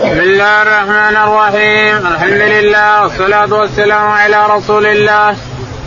بسم الله الرحمن الرحيم. الحمد لله والصلاة والسلام على رسول الله.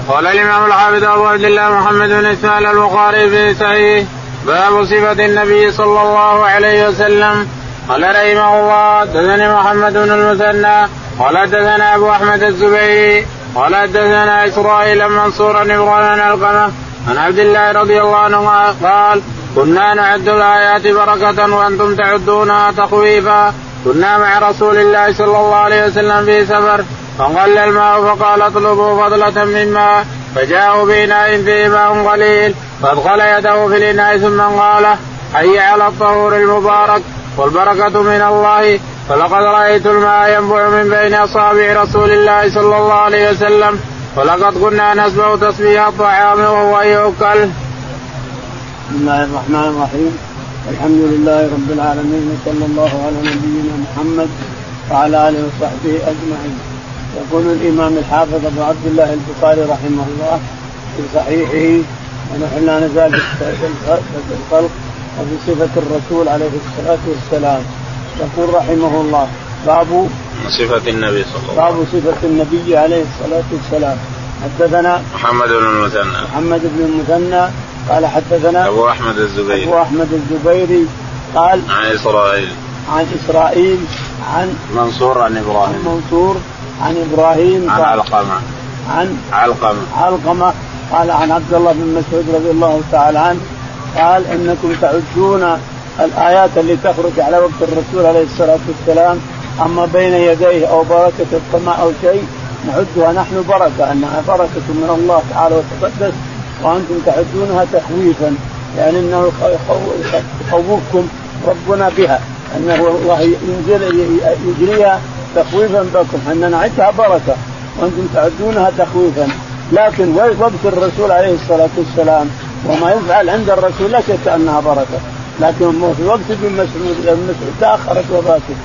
قال الإمام الحافظ أبو عبد الله محمد بن إسماعيل البخاري في صحيح باب صفة النبي صلى الله عليه وسلم. قال رحمه الله حدثني محمد بن المثنى. قال حدثنا أبو أحمد الزبيري. قال حدثنا إسرائيل منصورا إبراهيم ألقمة. عن عبد الله رضي الله عنه قال كنا نعد الآيات بركة وأنتم تعدونها تخويفا. كنا مع رسول الله صلى الله عليه وسلم في سفر فقل الماء فقال اطلبوا فضلة من ماء فجاءوا بإناء فيه ماء قليل فادخل يده في الإناء ثم قال حي على الطهور المبارك والبركة من الله فلقد رأيت الماء ينبع من بين أصابع رسول الله صلى الله عليه وسلم ولقد كنا نسمع تسبيح الطعام وهو يؤكل. بسم الله الرحمن الرحيم الحمد لله رب العالمين وصلى الله على نبينا محمد وعلى آله وصحبه أجمعين. يقول الإمام الحافظ أبو عبد الله البخاري رحمه الله في صحيحه ونحن لا نزال في الخلق وفي صفة الرسول عليه الصلاة والسلام يقول رحمه الله باب صفة النبي صلى الله عليه وسلم. باب صفة النبي عليه الصلاة والسلام حدثنا محمد بن المثنى. محمد بن المثنى قال حدثنا أبو أحمد الزبيري. أبو أحمد الزبيري قال عن إسرائيل. عن إسرائيل عن منصور عن إبراهيم. عن منصور عن إبراهيم عن علقمة. عن علقمة. علقمة قال عن عبد الله بن مسعود رضي الله تعالى عنه قال إنكم تعدون الآيات اللي تخرج على وقت الرسول عليه الصلاة والسلام أما بين يديه أو بركة السماء أو شيء نعدها نحن بركة أنها بركة من الله تعالى وتقدس وأنتم تعدونها تخويفا يعني إنه يخوفكم ربنا بها أنه الله ينزل يجريها تخويفا بكم أن نعدها بركة وأنتم تعدونها تخويفا. لكن وقت الرسول عليه الصلاة والسلام وما يفعل عند الرسول لا شك انها بركة. لكن في وقت ابن مسعود ابن مسعود تأخرت وفاته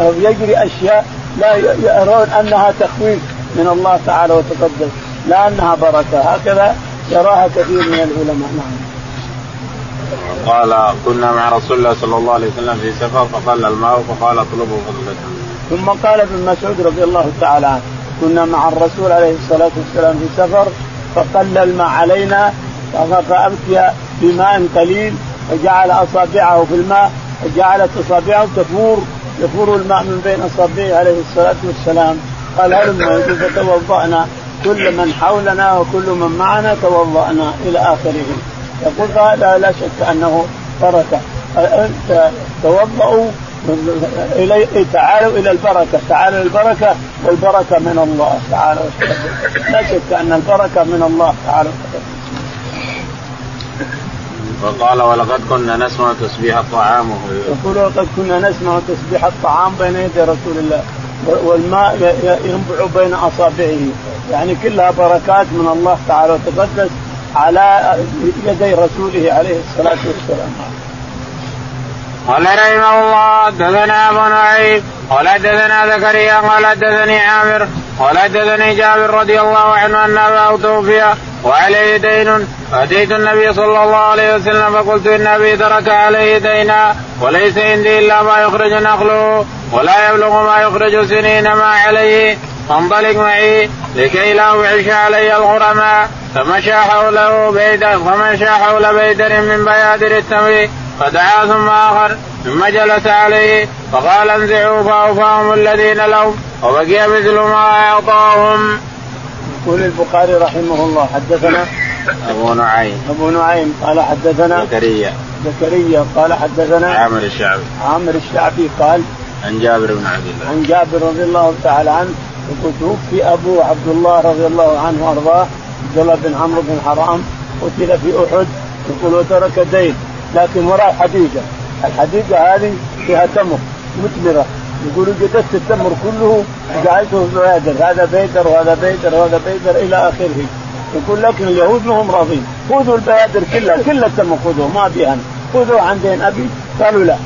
يجري أشياء لا يرون أنها تخويف. من الله تعالى وتقدس لا انها بركة. هكذا يراها كثير من العلماء. نعم. قال كنا مع رسول الله صلى الله عليه وسلم في سفر فقل الماء فقال اطلبوا فضلة ثم قال ابن مسعود رضي الله تعالى عنه كنا مع الرسول عليه الصلاة والسلام في سفر فقل الماء علينا فأبكي بماء قليل فجعل أصابعه في الماء فجعلت أصابعه تفور يفور الماء من بين أصابعه عليه الصلاة والسلام. قال هلما فتوضانا كل من حولنا وكل من معنا توضأنا إلى آخره. يقول هذا لا شك أنه بركه توضؤوا إلي تعالوا إلى البركة تعالوا البركة والبركة من الله تعالى لا شك أن البركة من الله تعالى وقال ولقد كنا نسمع تسبيح الطعام. يقول ولقد كنا نسمع تسبيح الطعام بين يدي رسول الله. والماء ينبع بين أصابعه يعني كلها بركات من الله تعالى وتقدس على يدي رسوله عليه الصلاة والسلام. قال رحمه الله حدثنا أبو نعيم قال حدثنا زكريا قال حدثني عامر قال حدثني جابر رضي الله عنه أن أباه توفي وعليه دين. فاتيت النبي صلى الله عليه وسلم فقلت إن أبي ترك عليه دينا وليس عندي إلا ما يخرج نخله ولا يبلغ ما يخرج سنين ما عليه. فانطلق معي لكي لا أوحش علي الغرماء فمشى حوله بيدر فمشى حول بيدر من بيادر التمر. فدعا ثم آخر. ثم جلس عليه. فقال انزعوا فأوفاهم الذين لهم. وبقي مثل ما أعطاهم. يقول البخاري رحمه الله حدثنا أبو نعيم. أبو نعيم قال حدثنا زكريا. زكريا قال حدثنا عامر الشعبي. عامر الشعبي قال عن جابر بن عبد الله. عن جابر رضي الله تعالى عنه يقول توفي ابوه عبد الله رضي الله عنه وأرضاه عبد الله بن عمرو بن حرام قتل في أحد يقول وترك دين لكن وراء حديقة. الحديقة هذه فيها تمر مثمرة. يقولوا جددت التمر كله وجعلته بيدر هذا بيدر وهذا بيدر وهذا بيدر إلى آخره. يقول لكن اليهود ما هم راضين. خذوا البيادر كلها كل التمر خذوه ما بيها خذوه عندين أبي. قالوا لا.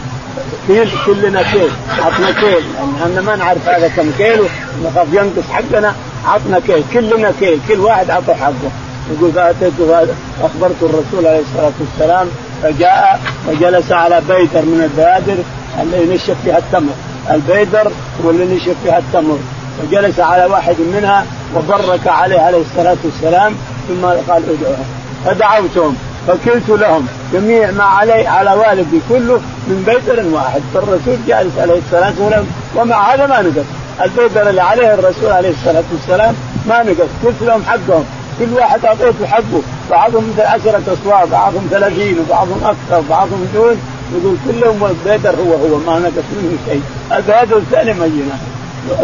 كيل كلنا كيل. عطنا كيل. إحنا ما نعرف هذا كم كيلو نخاف ينقص حقنا. عطنا كيل. كلنا كيل. كل واحد عطى حقه. يقول فأتيته أخبرت الرسول عليه الصلاة والسلام فجاء وجلس على بيدر من البيادر اللي ينشف فيها التمر. البيدر هو اللي نشف فيها التمر. فجلس على واحد منها وبرك عليه عليه الصلاة والسلام ثم قال ادعوها فدعوتهم فكلت لهم جميع ما علي على والدي كله من بيدر واحد. فالرسول جالس عليه الصلاة والسلام ومع هذا ما نقص. البيدر اللي عليه الرسول عليه الصلاة والسلام ما نقص. كلت لهم حقهم. كل واحد أعطيته حقه. بعضهم مثل عشرة اصوات بعضهم ثلاثين وبعضهم أكثر وبعضهم دون. يقول كلهم البيدر هو هو ما نقص منه شيء. البيدر الثاني مجنى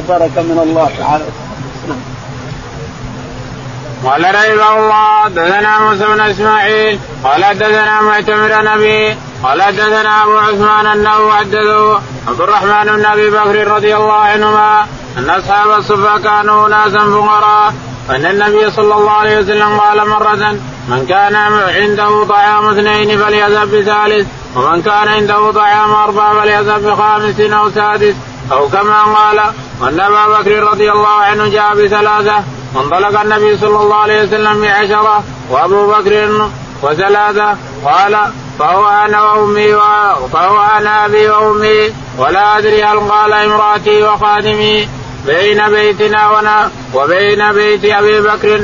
بركه من الله تعالى. نعم. قال رحمه الله حدثنا موسى بن إسماعيل قال حدثنا معتمر نبي قال حدثنا أبو عثمان أنه حدثه عبد الرحمن بن أبي بكر رضي الله عنهما أن أصحاب الصفا كانوا ناسا فقراء وان النبي صلى الله عليه وسلم قال مرة من كان عنده طعام اثنين فليذهب بثالث ومن كان عنده طعام اربعه فليذهب بخامس أو سادس. أو كما قال وأن أبا بكر رضي الله عنه جاء بثلاثة وانطلق النبي صلى الله عليه وسلم بعشرة وأبو بكر وثلاثة قال فهو أنا وأمي و... فهو أنا أبي وأمي ولا أدري هل قال امرأتي وخادمي. بين بيتنا ونا وبين بيت أبي بكر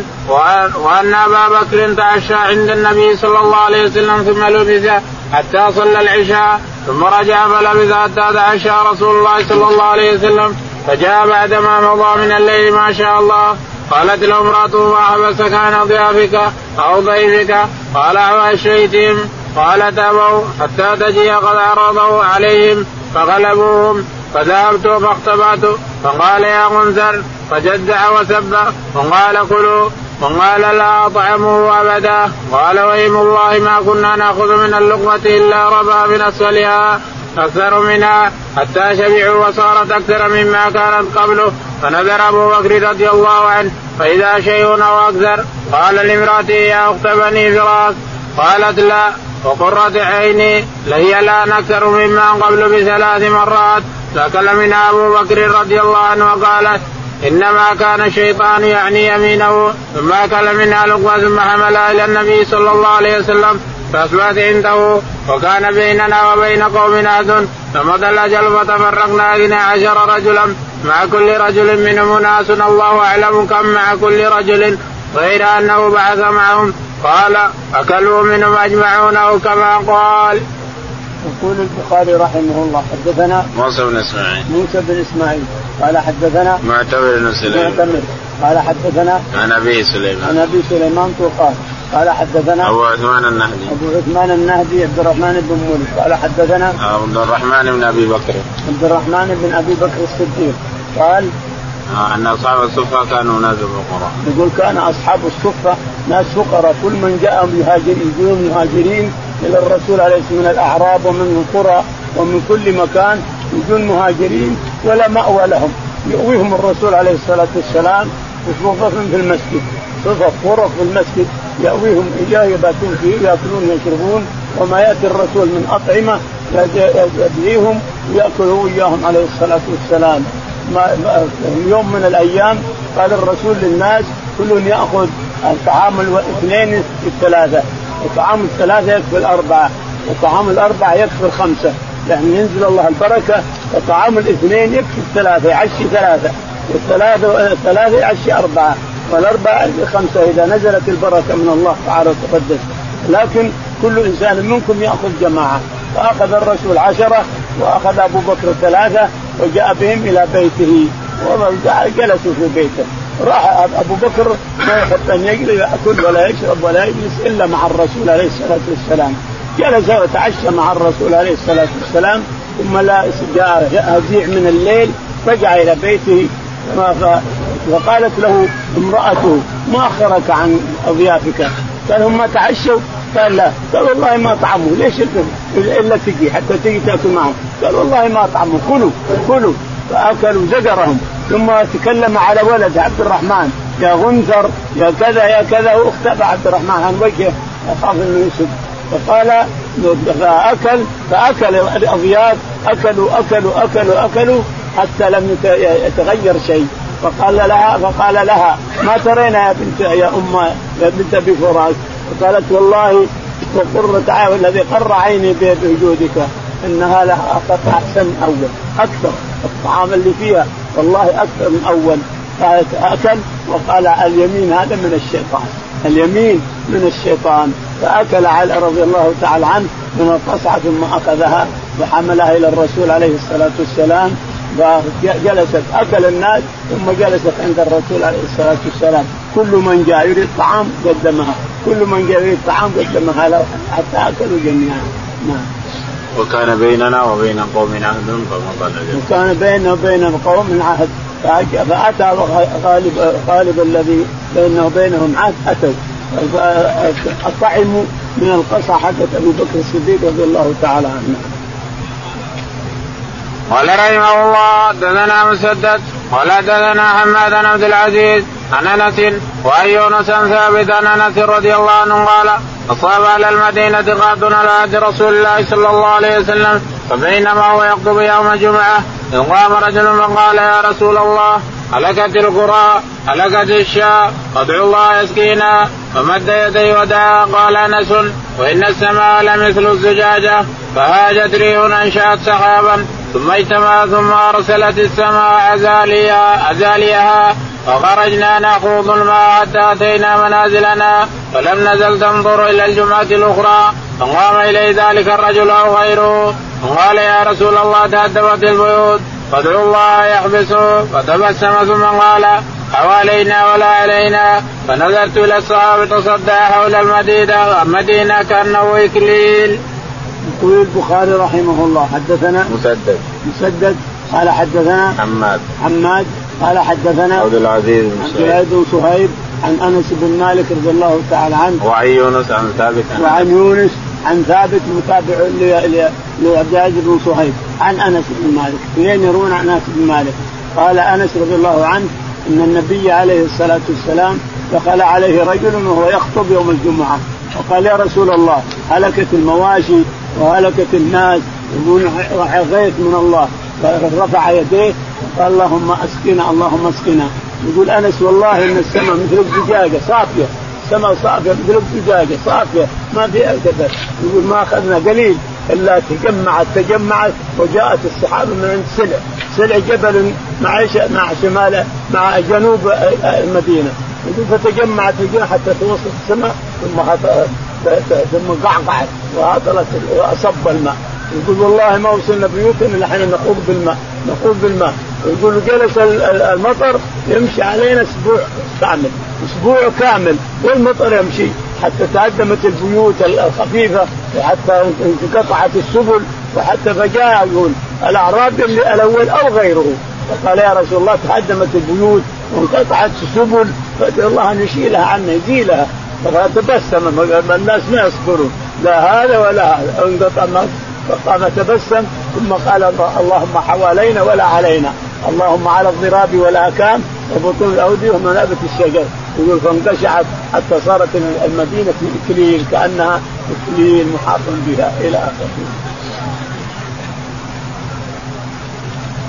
وان أبا بكر تعشى عند النبي صلى الله عليه وسلم ثم لبث حتى صلى العشاء ثم رجع فلبث حتى تعشى رسول الله صلى الله عليه وسلم فجاء بعدما مضى من الليل ما شاء الله. قالت له امرأته ما حبسك عن ضيافك أو ضيفك؟ قال عشيتهم قالت أبوا. حتى تجي قد عرضه عليهم فغلبوهم. فذهبت فاختبأت فقال يا منذر فجدع وسب. وقال كلوا. وقال لا أطعمه أبدا. قال وإيم الله ما كنا نأخذ من اللقمة إلا ربا من أسفلها أكثر منها حتى شبعوا وصارت أكثر مما كانت قبله. فنذر أبو بكر رضي الله عنه فإذا شيء أو أكثر قال لامرأته يا أخت بني فراس. قالت لا وقرة عيني لهي الآن أكثر مما قبل بثلاث مرات. فأكل منها أبو بكر رضي الله عنه وقالت إنما كان الشيطان يعني يمينه ثم أكل منها لقمه ثم حملها إلى النبي صلى الله عليه وسلم فاصبحت عنده وكان بيننا وبين قومنا اذن فمضى الاجل فتفرقنا اثنا عشر رجلا مع كل رجل منهم ناس الله أعلم كم مع كل رجل غير أنه بعث معهم قال أكلوا منهم أجمعون أو كما قال. يقول البخاري رحمه الله حدثنا موسى بن إسماعيل. موسى بن إسماعيل. قال حدثنا معتمر بن سليمان. معتمر. قال حدثنا عن أبي سليمان. عن أبي سليمان قال قال حدثنا أبو عثمان النهدي. أبو عثمان النهدي عبد الرحمن بن مولد قال حدثنا عبد الرحمن بن أبي بكر. عبد الرحمن بن أبي بكر الصديق. قال أن أصحاب الصفه كانوا ناس فقراء. يقول كان أصحاب الصفه ناس فقراء. كل من جاء مهاجرين يجون مهاجرين إلى الرسول عليه الصلاة من الأعراب ومن القرى ومن كل مكان يجون مهاجرين ولا مأوى لهم. يؤويهم الرسول عليه الصلاة والسلام وصفف في المسجد صفف غرف في المسجد. يأويهم إياه يباتون فيه يأكلون ويشربون وما يأتي الرسول من أطعمة يدعيهم ويأكلوا إياهم عليه الصلاة والسلام. ما يوم من الأيام قال الرسول للناس كل يأخذ الطعام الاثنين الثلاثة. وطعام الثلاثة يكفي الأربعة وطعام الأربعة يكفي الخمسة. يعني ينزل الله البركة وطعام الاثنين يكفي الثلاثة يعشي ثلاثة. والثلاثة الثلاثة يعشي أربعة والأربعة خمسة إذا نزلت البركة من الله تعالى وتقدس. لكن كل إنسان منكم يأخذ جماعة. فأخذ الرسول عشرة وأخذ أبو بكر ثلاثة وجاء بهم إلى بيته وجلسوا في بيته. راح أبو بكر ما يحب ان يجلس ياكل ولا يشرب ولا يجلس إلا مع الرسول عليه الصلاة والسلام. جلس وتعشى مع الرسول عليه الصلاة والسلام ثم لا جاء هزيع من الليل رجع إلى بيته. فقالت له امرأته ما اخرك عن أضيافك؟ قال هم ما تعشوا؟ قال لا. قال والله ما طعموا. ليش إلا تجي حتى تجي تأكل معهم؟ قال والله ما طعموا كلوا كلوا. فأكلوا زجرهم. ثم تكلم على ولد عبد الرحمن يا غنثر يا كذا يا كذا واختفى عبد الرحمن عن وجهه يخاف إنه يسب فقال فأكل فأكل الأضياف أكلوا أكلوا أكلوا أكلوا حتى لم يتغير شيء. فقال لها فقال لها ما ترين يا بنت يا أم يا بنت أبي فراس؟ فقالت والله وقرة الذي قر عيني بوجودك إنها لها احسن من اول أكثر الطعام اللي فيها. والله أكثر من أول. قالت أكل وقال اليمين هذا من الشيطان. اليمين من الشيطان. فأكل علي رضي الله تعالى عنه من القصعه ثم أخذها وحملها إلى الرسول عليه الصلاة والسلام. فجلست أكل الناس ثم جلست عند الرسول عليه الصلاة والسلام. كل من جاء يريد طعام قدمها. كل من جاء يريد طعام قدمها له حتى أكلوا جميعا. نعم. وكان بيننا وبين قومنا عهد فمضى وكان بيننا وبين القوم عهد. فأتى غالب غالب الذي بينه وبينهم عهد اتوا طعموا من القصع حقت ابي بكر الصديق رضي الله تعالى عنه. قال رحمه الله دثنا مسدد قال دثنا حماد بن عبد العزيز عن أنس وعن يونس ثابت عن أنس رضي الله عنه قال أصاب أهل المدينة قاد على عهد رسول الله صلى الله عليه وسلم فبينما هو يخطب يوم الجمعة إذ قام رجل فقال يا رسول الله هلكت القرى هلكت الشاء فادعوا الله يسقينا فمد يديه ودعا قال أنس وإن السماء لمثل الزجاجة فهاجت ريح أنشأت سحابا ثم اجتمع ثم أرسلت السماء ازاليها أزاليها فخرجنا نخوض الماء حتى آتينا منازلنا. فلم نزل تنظر إلى الجمعة الأخرى. فقام إليه ذلك الرجل أو غيره. وقال يا رسول الله تهدمت البيوت. فادعوا الله يحبسه فتبسم ثم قال حوالينا ولا علينا. فنظرت إلى الصحابة تصدع حول المدينة. المدينة كأنه إكليل. يقول البخاري رحمه الله حدثنا مسدد. مسدد. قال حدثنا حماد. حماد. قال حدثنا عبد العزيز بن عبد العزيز بن صهيب عن أنس بن مالك رضي الله تعالى عنه. وعن يونس عن ثابت. وعن يونس عن ثابت متابع لعبد العزيز بن صهيب عن أنس بن مالك. اثنين يرون عن أنس بن مالك. قال أنس رضي الله عنه إن النبي عليه الصلاة والسلام دخل عليه رجل وهو يخطب يوم الجمعة. وقال يا رسول الله هلكت المواشي وهلكت الناس يقول غيث من الله. فرفع يديه وقال اللهم أسقنا اللهم أسقنا. يقول أنس والله إن السماء مثل الزجاجه صافية. السماء صافية مثل الزجاجه صافية. ما فيها كذا يقول ما أخذنا قليل إلا تجمعت تجمعت وجاءت السحاب من عند سلع. سلع جبل مع مع شمال مع جنوب المدينة. يقول فتجمعت حتى توصل السماء ثم ثم قعقعت وهطلت وأصب الماء. يقول والله ما وصلنا بيوتنا إلا حين نخوض بالماء نخوض بالماء. يقول جلس المطر يمشي علينا أسبوع كامل أسبوع كامل والمطر يمشي. حتى تهدمت البيوت الخفيفة وحتى انقطعت السبل وحتى فجاء يقول الاعرابي الأول أو غيره. فقال يا رسول الله تهدمت البيوت وانقطعت السبل فادعو الله أن يشيلها عنا يزيلها. فتبسم الناس ما يصبرون. لا هذا ولا هذا. انقطع فقام تبسم ثم قال اللهم حوالينا ولا علينا اللهم على الضراب والآكام وبطون الاوديه ومنابت الشجر يقول فانقشعت حتى صارت المدينة إكليل كأنها إكليل محاط بها إلى آخره.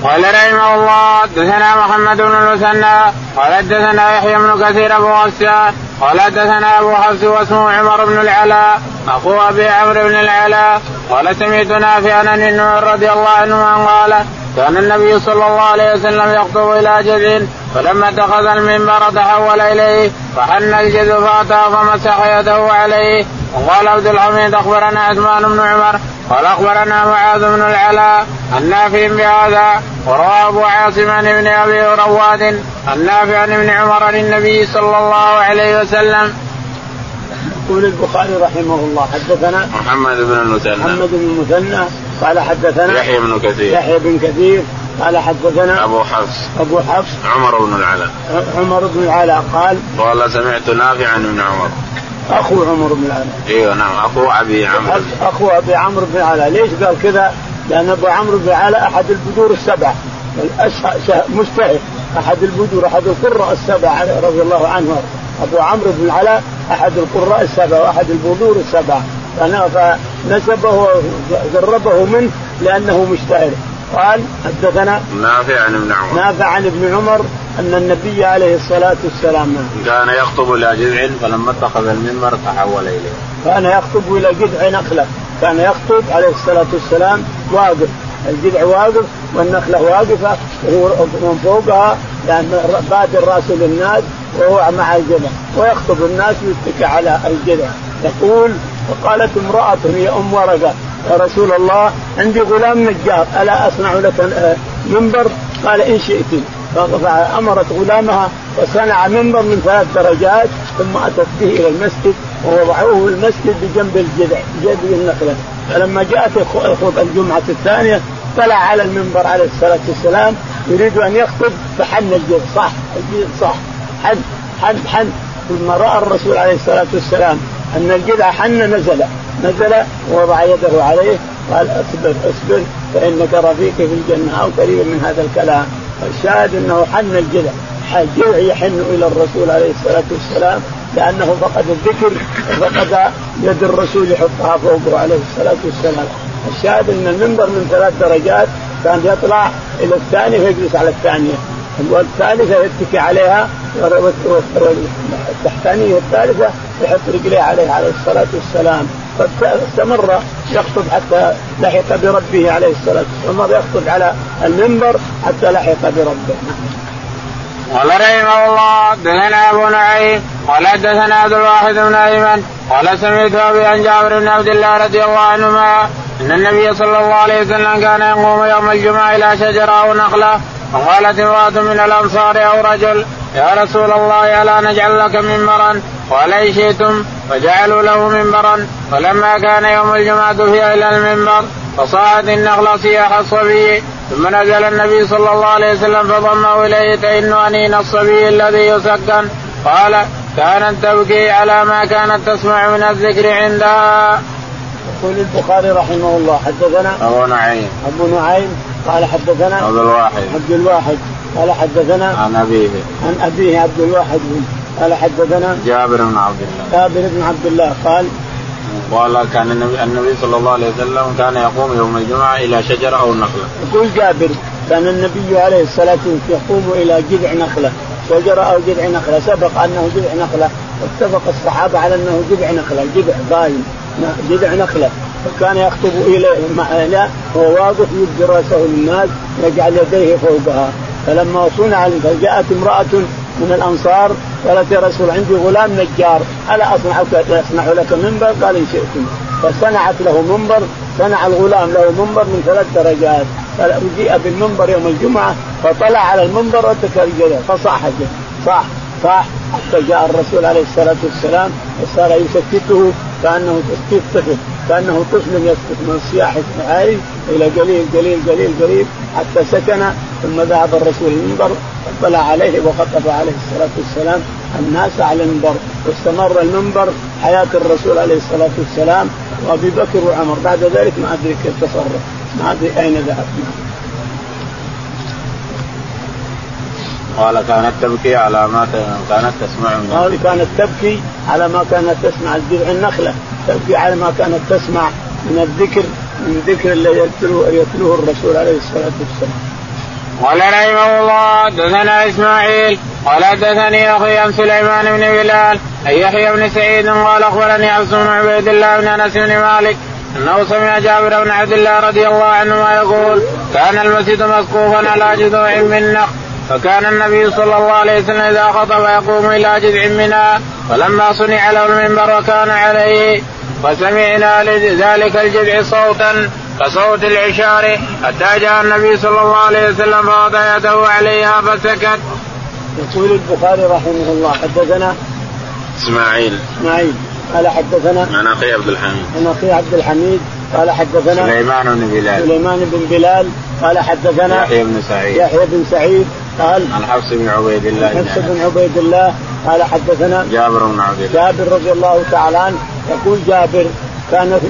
قال رحمه الله دثنا محمد بن المثنى قال دثنا يحيى بن كثير أبو غسان قال دثنا أبو حفص واسمه عمر بن العلاء أخو أبي عمرو بن العلاء قال سمعت نافعا عن رضي الله عنه قال كان النبي صلى الله عليه وسلم يخطب إلى جذع فلما اتخذ المنبر تحول إليه فحن الجذع فأتى فمسح يده عليه وقال عبد الحميد أخبرنا عثمان بن عمر قال أخبرنا معاذ بن العلاء النافع بهذا وروى أبو عاصم عن ابن أبي رواد النافع عن ابن عمر عن النبي صلى الله عليه وسلم. يقول البخاري رحمه الله حدثنا محمد بن المثنى. محمد بن المثنى قال حدثنا يحيى بن كثير. يحيى بن كثير قال حدثنا أبو حفص. أبو حفص. عمر بن العلاء. عمر بن العلاء قال قال سمعت نافعا ابن عمر. أخو عمر بن العلاء. أيوه نعم أخو أبي عمرو. أخو أبي عمرو بن العلاء. ليش قال كذا؟ لأن أبو عمرو بن العلاء أحد البذور السبعه مجتهد أحد البذور أحد القراء السبعه رضي الله عنه. أبو عمرو بن العلاء أحد القراء السبعه وأحد البذور السبعه فنسبه جربه منه لأنه مجتهد قال حدثنا نافع عن ابن عمر. نافع عن ابن عمر أن النبي عليه الصلاة والسلام كان يخطب إلى جذع فلما اتخذ المنبر تحول إليه. كان يخطب إلى جذع نخلة. كان يخطب عليه الصلاة والسلام واقف. الجذع واقف والنخلة واقفة وهو من فوقها يعني بادر راسه للناس وهو مع الجذع ويخطب الناس ويتكى على الجذع يقول وقالت امرأة هي أم ورقة يا رسول الله عندي غلام نجار ألا أصنع لك منبر؟ قال إن شئت. فأمرت غلامها وصنع منبر من ثلاث درجات ثم أتت به إلى المسجد ووضعوه في المسجد بجنب الجذع جنب النخلة. فلما جاءت الجمعة الثانية طلع على المنبر عليه الصلاة والسلام يريد أن يخطب فحن الجذع صح الجذع صح. حن حن حن. ثم رأى الرسول عليه الصلاة والسلام أن الجذع حن نزل. نزل ووضع يده عليه قال اصبر اصبر فإنك رفيق في الجنة. أو قريب من هذا الكلام. الشاهد أنه حن الجذع. الجذع يحن إلى الرسول عليه الصلاة والسلام لأنه فقد الذكر وفقد يد الرسول يحطها فوقه عليه الصلاة والسلام. الشاهد إن المنبر من ثلاث درجات كان يطلع إلى الثانية ويجلس على الثانية. والثالثة يتكي عليها التحتانيه الثالثه يحط رجليه عليه عليه الصلاة والسلام. فاستمر يخطب حتى لحق بربه عليه الصلاة والسلام. يخطب على المنبر حتى لحق بربه. قال رحمه الله دثنا أبو نعيم قال حدثنا عبد الواحد بن ايمن قال سمعت أبي عن جابر بن عبد الله رضي الله عنهما إن النبي صلى الله عليه وسلم كان يقوم يوم الجمعة إلى شجرة أو نخلة فقالت امرأة من الأنصار أو رجل يا رسول الله ألا نجعل لك منبرا؟ قال إن شئتم. فجعلوا له منبرا. فلما كان يوم الجمعة دفي إلى المنبر فصاعت النخلة صياح الصبي ثم نزل النبي صلى الله عليه وسلم فضمه إليه تئن أنين الصبي الذي يسكن. قال كانت تبكي على ما كانت تسمع من الذكر عندها. يقول البخاري رحمه الله حدثنا أبو نعيم. أبو نعيم قال حدثنا عبد الواحد. عبد الواحد. قال حدثنا عن أبيه. عن أبيه عبد الواحد. قال حدثنا جابر بن عبد الله. جابر بن عبد الله قال قال كان النبي, النبي صلى الله عليه وسلم كان يقوم يوم الجمعة إلى شجرة أو نخلة. يقول جابر كان النبي عليه الصلاة والسلام يقوم إلى جذع نخلة. شجرة أو جذع نخلة. سبق أنه جذع نخلة. واتفق الصحابة على أنه جذع نخلة. جذع قايم جذع نخلة. فكان يخطب اليه وهو واقف يبدي رأسه للناس يجعل يديه فوقها. فلما صنع فجاءت امرأة من الأنصار قالت يا رسول عندي غلام نجار. ألا أصنع أصنع لك منبر؟ قال إن شئتم. فصنعت له منبر صنع الغلام له منبر من ثلاث درجات. فجيء بالمنبر يوم الجمعة فطلع على المنبر وتكلم فصاح صاح. صاح حتى جاء الرسول عليه الصلاة والسلام وصار يسكته كأنه تسكيت طفل كأنه طفل يسكت من صياح اسماعيل إلى قليل قليل قليل قليل حتى سكن ثم ذهب الرسول المنبر اطلع عليه وخطب عليه الصلاة والسلام الناس على المنبر. واستمر المنبر حياة الرسول عليه الصلاة والسلام وأبي بكر وعمر. بعد ذلك ما أدري كيف تصرف ما أدري أين ذهب. قال كانت تبكي على ما كانت تسمع من قال كانت تبكي على ما كانت تسمع الجذع النخلة. تبكي على ما كانت تسمع من الذكر من ذكر الذي يتلوه, يتلوه الرسول عليه الصلاة والسلام. قال رحمه الله دثنا إسماعيل قال دثني أخي سليمان بن بلال أن يحيى بن سعيد قال أخبرني عبد بن عبيد الله بن أنس بن مالك أنه سمع جابر بن عبد الله رضي الله عنهما يقول كان المسجد مسقوفا على جذوع من نخل. فكان النبي صلى الله عليه وسلم إذا خطب يقوم إلى جذع منها فلما صنع له المنبر وكان عليه فسمعنا لذلك الجذع صوتا كصوت العشار حتى جاء النبي صلى الله عليه وسلم فوضع يده عليها فسكت. يقول البخاري رحمه الله حدثنا إسماعيل إسماعيل قال حدثنا عن أخي عبد الحميد. عن أخي عبد الحميد. قال حدثنا سليمان بن بلال. سليمان بن بلال. قال حدثنا يحيى بن سعيد. يحيى بن سعيد. قال عن حفص بن عبيد الله حفص بن عبيد الله. قال حدثنا جابر بن عبد الله. جابر رضي الله تعالى عنه. يقول جابر كان في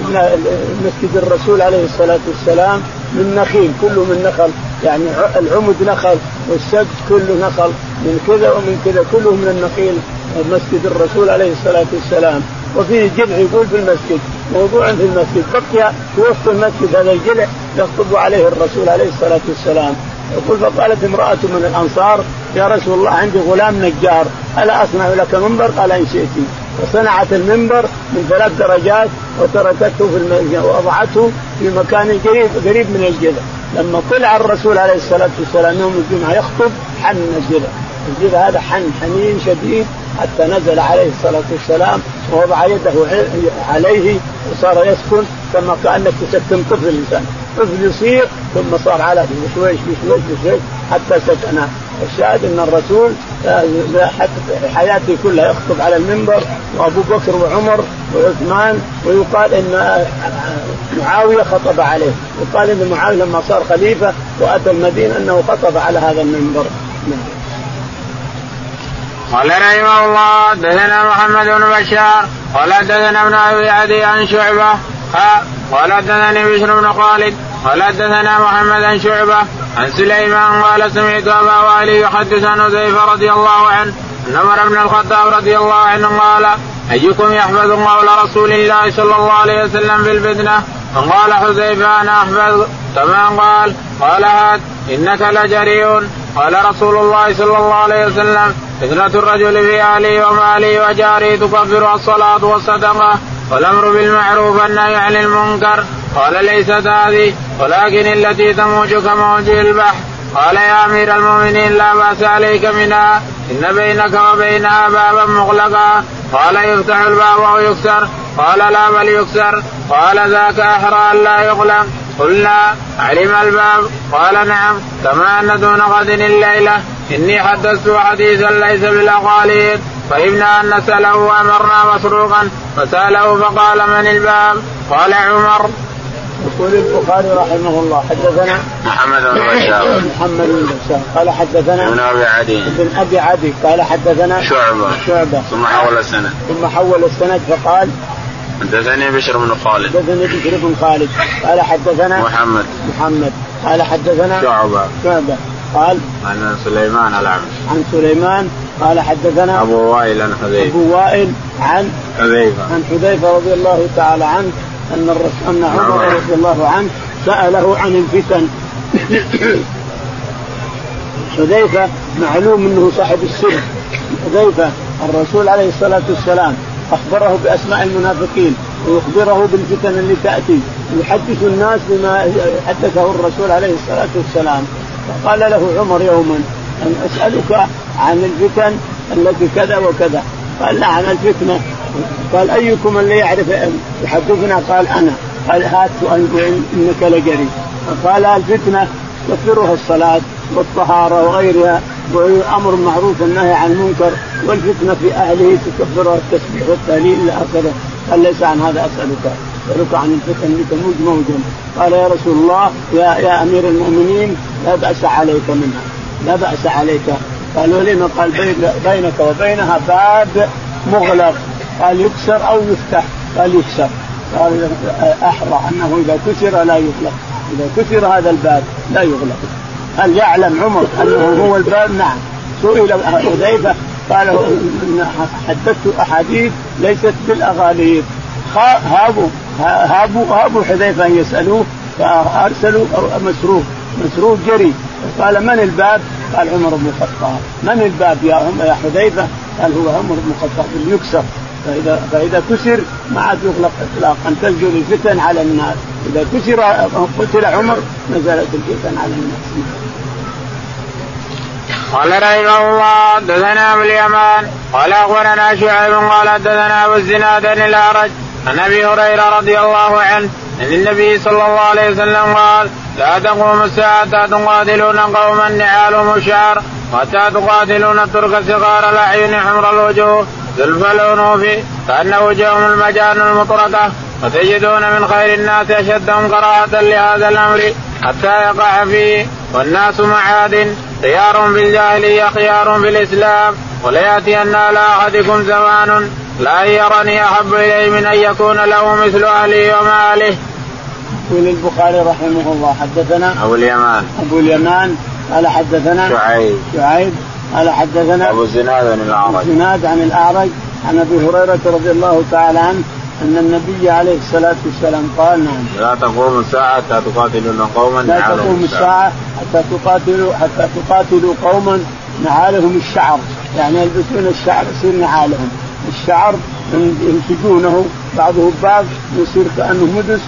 مسجد الرسول عليه الصلاة والسلام من نخيل كله من نخل يعني العمد نخل والسقف كله نخل من كذا ومن كذا كله من النخيل مسجد الرسول عليه الصلاة والسلام. وفيه جذع يقول في المسجد موضوع في المسجد بقي في وسط المسجد هذا الجذع يخطب عليه الرسول عليه الصلاة والسلام. يقول فقالت امرأة من الأنصار يا رسول الله عندي غلام نجار ألا أصنع لك منبر؟ قال إن شئت. وصنعت المنبر من ثلاث درجات وتركته في ووضعته في مكان قريب قريب من الجذع لما طلع الرسول عليه الصلاة والسلام يوم الجمعة يخطب حن الجذع الجذع هذا حن حنين شديد حتى نزل عليه الصلاة والسلام ووضع يده عليه وصار يسكن كما كأنك تسكن طفل الانسان طفل يصير ثم صار على بشويش بشويش بشويش حتى سكن. الشاهد أن الرسول حياته كلها يخطب على المنبر وأبو بكر وعمر وعثمان ويقال إن معاوية خطب عليه. يقال إن معاوية لما صار خليفة وأتى المدينة أنه خطب على هذا المنبر. قال رحمه الله دثنا محمد بن بشار قال دثنا ابن أبي عدي عن شعبة قال حدثني بشر بن خالد قال حدثنا محمد عن شعبة عن سليمان قال سمعت أبا والي يحدث عن حذيفة رضي الله عنه ان عمر بن الخطاب رضي الله عنه قال أيكم يحفظ قول رسول الله صلى الله عليه وسلم في الفتنة؟ فقال حذيفة أنا أحفظ. كما قال قال هات إنك لجريء. قال رسول الله صلى الله عليه وسلم فتنة الرجل في أهله وماله وجاره تكفر الصلاة والصدقة. والأمر بالمعروف والنهي عن المنكر قال ليست هذه ولكن التي تموج كموج البحر. قال يا أمير المؤمنين لا بأس عليك منها إن بينك وبينها بابا مغلقا قال يفتح الباب ويكسر قال لا بل يكسر. قال ذاك أحرى أن لا يغلق. قلنا علم الباب. قال نعم كما أن دون غد الليلة. إني حدثت حديثا ليس بالاقاليد فإنا أن نسأله أمرنا مسروقا فسأله فقال من الباب؟ قال عمر. يقول البخاري رحمه الله حدثنا محمد بن بشار. محمد بن بشار. قال حدثنا ابن أبي عدي. ابن أبي عدي. قال حدثنا شعبة. شعبة. ثم حول السند. ثم حول السند فقال حدثني بشر بن خالد. حدثني بشر بن خالد. قال حدثنا محمد. محمد. قال حدثنا شعبة. شعبة. قال عن سليمان الأعمش عن سليمان قال حدثنا أبو وائل عن حذيفة. أبو وائل عن حذيفة. عن حذيفة رضي الله تعالى عنه الرسول أن عمر نعم. رضي الله عنه سأله عن الفتن. حذيفة معلوم أنه صاحب السر حذيفة الرسول عليه الصلاة والسلام أخبره بأسماء المنافقين ويخبره بالفتن اللي تأتي. ويحدث الناس بما حدثه الرسول عليه الصلاة والسلام. فقال له عمر يوما أن أسألك عن الفتن التي كذا وكذا. قال نعم الفتنة. قال أيكم اللي يعرف يحدثنا؟ قال أنا. قال هات إنك لجري قال الفتنة تكفرها الصلاة والطهارة وغيرها والأمر معروف والنهي عن المنكر والفتنة في أهله تكفرها التسبيح والتهليل إلى آخره. قال ليس عن هذا أسألك. أسألك عن الفتن اللي تموج موجا قال يا رسول الله يا يا أمير المؤمنين لا بأس عليك منها. لا بأس عليك. قال ولما قال بينك وبينها باب مغلق. قال يكسر أو يفتح. قال يكسر. قال أحرى أنه إذا كسر لا يغلق. إذا كسر هذا الباب لا يغلق. هل يعلم عمر أنه هو الباب؟ نعم. سئل حذيفة. قال حدثت أحاديث ليست بالأغاليط. هابوا هابوا هابوا حذيفة أن يسألوه. فأرسلوا مسروق. مسروق جري. قال من الباب؟ قال عمر بن الخطاب. من الباب يا يا حذيفة؟ قال هو عمر بن الخطاب يكسر. فإذا فإذا كسر ما عاد يغلق اطلاقا. تنزل الفتن على الناس. إذا كسر قتل عمر نزلت الفتن على الناس. قال رحمه الله حدثنا أبو اليمان. قال أخبرنا شعيب. قال حدثنا أبو الزناد الأعرج. عن أبي هريرة رضي الله عنه عن النبي صلى الله عليه وسلم قال لا تقوم الساعة تقاتلون قوما نعالهم الشعر حتى تقاتلون الترك صغار الأعين حمر الوجوه زلف الأنوف كأن وجوههم المجان المطرقة وتجدون من خير الناس أشدهم كراهة لهذا الأمر حتى يقع فيه والناس معاد خيار في الجاهلية خيار في الإسلام وليأتين على أحدكم زمان لا يرني أحب إليه من أن يكون له مثل أهله وماله. يقول البخاري رحمه الله حدثنا أبو اليمان. أبو اليمان قال حدثنا شعيب. شعيب قال حدثنا أبو الزناد عن الأعرج. الزناد عن الأعرج عن أبي هريرة رضي الله تعالى عنه أن النبي عليه الصلاة والسلام قال نعم. لا تقوم الساعة حتى تقاتلون قوما لا تقوم الساعة حتى تقاتلوا حتى تقاتلوا قوما نعالهم الشعر. يعني يلبسون الشعر يصير نعالهم. الشعر ينسجونه بعضه بعض يصير كأنه مدس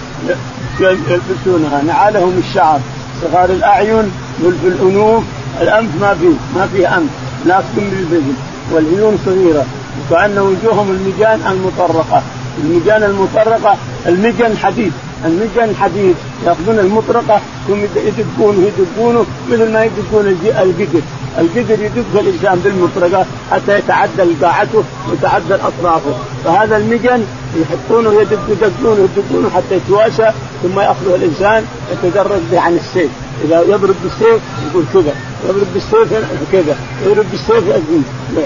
يلبسونها. نعالهم الشعر. صغار الأعين في الأنوف. الأنف ما فيه ما فيه أنف ناس بالبذل والعيون صغيرة. وكأن وجوههم المجان المطرقة. المجان المطرقة المجن حديد. المجن حديد يأخذون المطرقة ثم يدقونه يدقونه مثل ما يدقون القدر. القدر يدق الانسان بالمطرقه حتى يتعدى قاعته ويتعدى أطرافه. فهذا المجن يحطونه يدق يدقونه يدقونه حتى يتواسى ثم يأخذه الإنسان يتدرج به عن السيف. إذا يضرب بالسيف يقول كذا يضرب بالسيف كذا يضرب بالسيف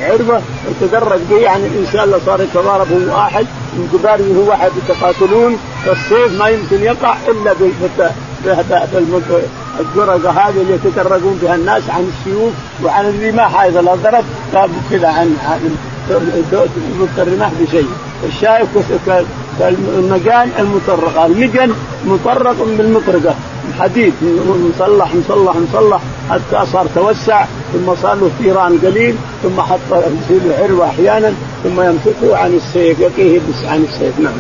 عربه يتدرج به يعني الانسان لو صار يتضارب هو واحد من كباره هو واحد يتقاتلون فالسيف ما يمكن يقع إلا القرقه هذه اللي يتدرجون بها الناس عن السيوف وعن الرماح أيضا. لو ضرب كذا عن الرماح بشيء. الشايف كالمجان المطرقة المجن مطرق بالمطرقة. حديد مصلح مصلح مصلح حتى صار توسع ثم صار له ثيران قليل ثم حط يصير عروه أحيانا ثم يمسكه عن السيف يقيه عن السيف نعم.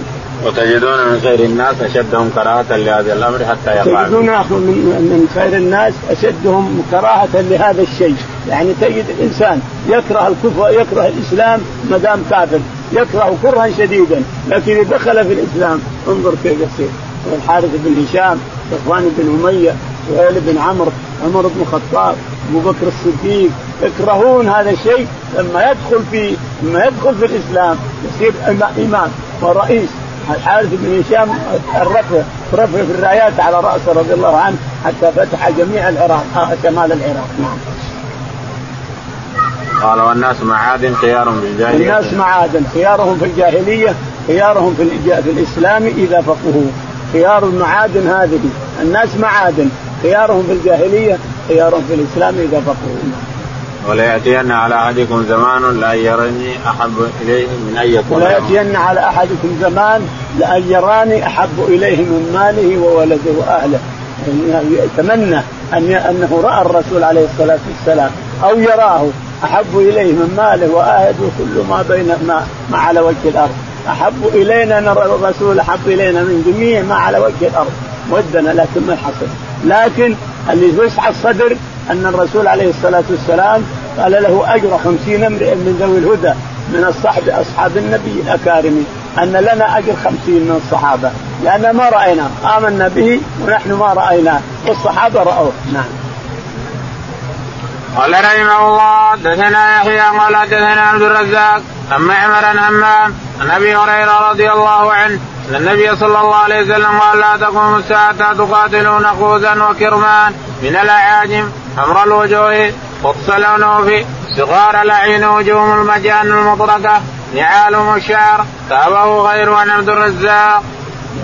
وتجدون من خير الناس أشدهم كراهة لهذا الأمر حتى يقع تجدون من خير الناس أشدهم كراهة لهذا الشيء، يعني تجد الإنسان يكره الكفر يكره الإسلام ما دام كافر، يكره كرها شديدا، لكن إذا دخل في الإسلام انظر كيف يصير، الحارث بن هشام، صفوان بن أمية، سهيل بن عمرو، عمر بن الخطاب، أبو بكر الصديق، يكرهون هذا الشيء. لما يدخل في لما يدخل في الإسلام يصير إمام ورئيس. الحارث بن هشام الرفع رفع في الرايات على رأسه رضي الله عنه حتى فتح جميع العراق آه، شمال العراق. نعم. قال والناس معادن خيار في الجاهلية. الناس معادن خيارهم في الجاهلية خيارهم في, في الإسلام إذا فقهوا خيار المعادن هذه. الناس معادن خيارهم في الجاهلية خيارهم في الإسلام إذا فقهوا. وليأتين على أحدكم زمان لا يرني أحب إليه من أن يكون وليأتين على أحدكم زمان لأن يراني أحب إليه من ماله وولده وأهله. يتمنى أن أنه رأى الرسول عليه الصلاة والسلام أو يراه أحب إليه من ماله وأهله كل ما بين ما, ما على وجه الأرض. أحب إلينا نرى الرسول أحب إلينا من جميع ما على وجه الأرض. ودنا لكن ما حصل. لكن اللي يسعى الصدر أن الرسول عليه الصلاة والسلام قال له أجر خمسين امرئ من ذوي الهدى من الصحب أصحاب النبي الأكارم. أن لنا أجر خمسين من الصحابة. لأن ما رأينا. آمنا به ونحن ما رأيناه. والصحابة رأوه. نعم. قال رحمه الله دثنا يحيى قال دثنا عبد الرزاق اما عمر عن همام عن أبي هريرة رضي الله عنه أن النبي صلى الله عليه وسلم قال لا تقوم الساعة تقاتلون خوذا وكرمان من الأعاجم حمر الوجوه وتصلون في صغار الأعين وجوههم المجان المطرقة نعالهم الشعر تابه غير عن عبد الرزاق.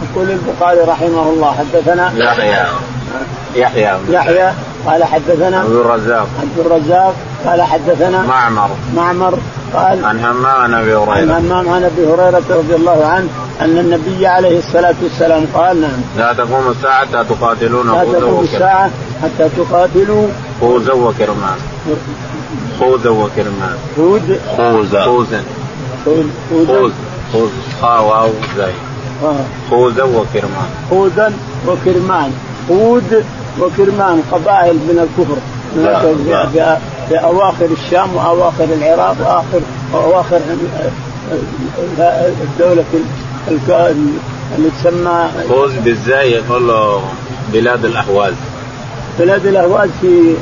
يقول البخاري رحمه الله حدثنا يحيى يحيى. يحيى. قال حدثنا عبد الرزاق. عبد الرزاق. قال حدثنا معمر. معمر. قال عن همام عن أبي هريرة. عن همام عن أبي هريرة رضي الله عنه أن النبي عليه الصلاة والسلام قال نعم. لا تقوم الساعة حتى تقاتلون لا تقوم الساعة حتى تقاتلوا خوذا وكرمان خوذا وكرمان خوذ. خوذا خوذا خوذ. خوذ. خا واو زاي خوذا وكرمان خوذا وكرمان خوذ. وكرمان قبائل من الكفر في, في اواخر الشام وأواخر العراق وآخر وأواخر الدولة اللي تسمى فوز بالزاي يقول له بلاد الاهواز بلاد الاهواز في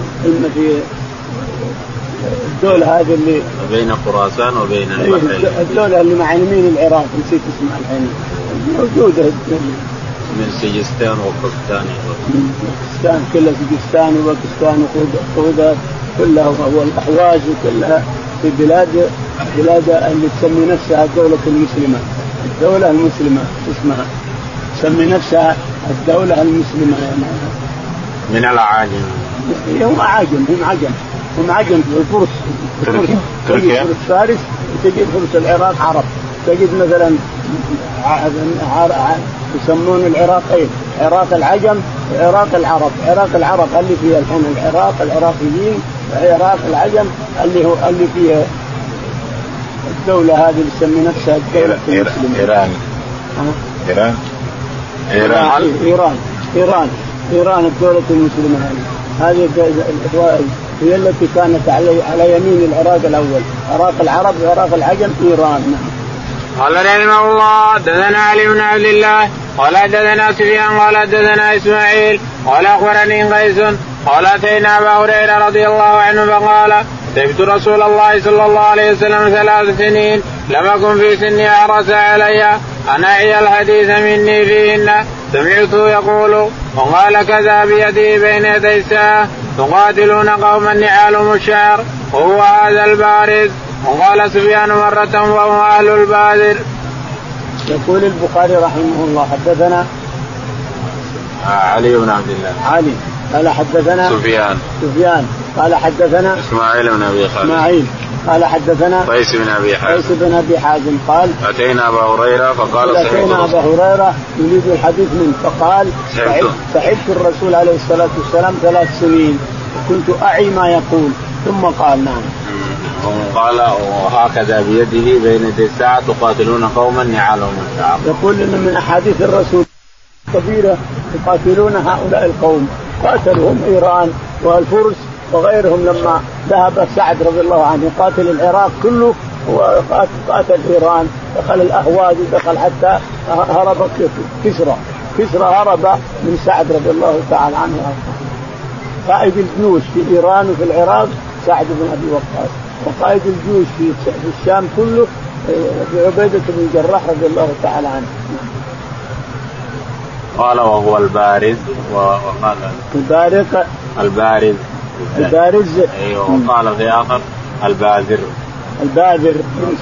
في الدولة هذه اللي بين خراسان وبين البحرين. الدولة اللي مع يمين العراق نسيت اسمها الحين. موجودة. من سجستان وباكستان باكستان كلها سجستان وباكستان وخوذة كلها والاحواز وكلها في بلاد بلاد اللي تسمي نفسها الدولة المسلمة. الدولة المسلمة اسمها؟ تسمي نفسها الدولة المسلمة يعني. من الأعاجم هم أعاجم هم عجم. هم عجم الفرس. تركيا؟ فرس فارس وتجد فرس العراق عرب. تجد مثلا يسمون العراقين عراق العجم وعراق العرب. عراق العرب اللي فيها الحين العراق العراقيين. وعراق العجم اللي هو اللي فيها الدولة هذه اللي تسمي نفسها الدولة المسلمة. إيران. إيران؟ إيران. إيران. إيران. إيران الدولة المسلمة هذه. هذه هي التي كانت على على يمين العراق الأول. عراق العرب وعراق العجم إيران. نعم. قال رحمه الله حدثنا علي بن عبد الله قال حدثنا سفيان قال حدثنا إسماعيل قال أخبرني قيس قال أتينا أبا هريرة رضي الله عنه فقال سمعت رسول الله صلى الله عليه وسلم ثلاث سنين لم أكن في سني احرس علي أن اعي الحديث مني فيهن سمعته يقول وقال كذا بيده بين يدي الساعة تقاتلون قوما نعالهم الشعر وهو هذا البارز وقال سفيان مرة وهو أهل البادر. يقول البخاري رحمه الله حدثنا علي بن عبد الله. علي قال حدثنا سفيان. سفيان قال حدثنا إسماعيل بن أبي خالد. إسماعيل قال حدثنا قيس بن أبي حازم. قيس بن أبي حازم قال أتينا أبا هريرة فقال أتينا أبا هريرة يريد الحديث منه فقال صحبت الرسول عليه الصلاة والسلام ثلاث سنين وكنت أعي ما يقول. ثم قال نعم. قال وهكذا بيده بين يدي الساعة تقاتلون قوما نعالهم الشعب. يقول إن من أحاديث الرسول كبيره يقاتلون هؤلاء القوم. قاتلهم إيران والفرس وغيرهم لما ذهب سعد رضي الله عنه يقاتل العراق كله وقاتل إيران. دخل الأهواز ودخل حتى هرب كسرى. كسرى هرب من سعد رضي الله تعالى عنه. قائد الجيوش في إيران وفي العراق سعد بن أبي وقاص. وقائد الجيوش في الشام كله ابي عبيدة بن الجراح رضي الله تعالى عنه. قال وهو البارز وقال البارق البارز. البارز. أيوه وقال في آخر الباذر الباذر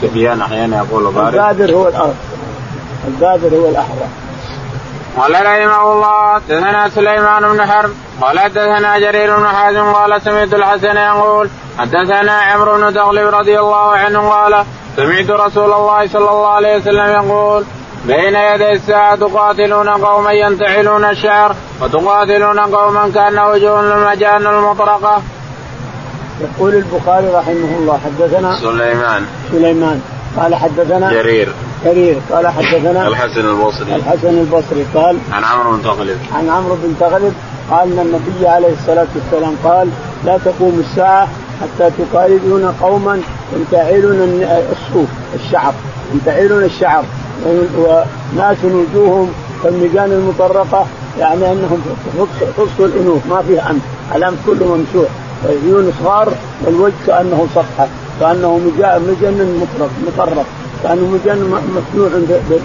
سفيان أحيانا يقول بارز. الباذر هو الأرض. الباذر هو الاحرى قال رحمه الله حدثنا سليمان بن حرب قال حدثنا جرير بن حازم قال سمعت الحسن يقول حدثنا عمرو بن تغلب رضي الله عنه قال سمعت رسول الله صلى الله عليه وسلم يقول بين يدي الساعة تقاتلون قوما ينتحلون الشعر وتقاتلون قوما كأن وجوه المجان المطرقة. يقول البخاري رحمه الله حدثنا سليمان. سليمان. قال حدثنا جرير. جرير. قال حدثنا الحسن البصري. الحسن البصري. قال عن عمرو بن تغلب عن عمرو بن تغلب قال إن النبي عليه الصلاة والسلام قال لا تقوم الساعة حتى تقالدون قوما ينتعلون الصوف الشعر ينتعلون الشعر وناس وجوههم كالمجان المطرقة يعني أنهم خص الأنوف ما فيه انف الانف كله ممسوح. عيون صغار والوجه كأنه صفحة كأنه مجن مطرق مطرق كأنه مجن مصنوع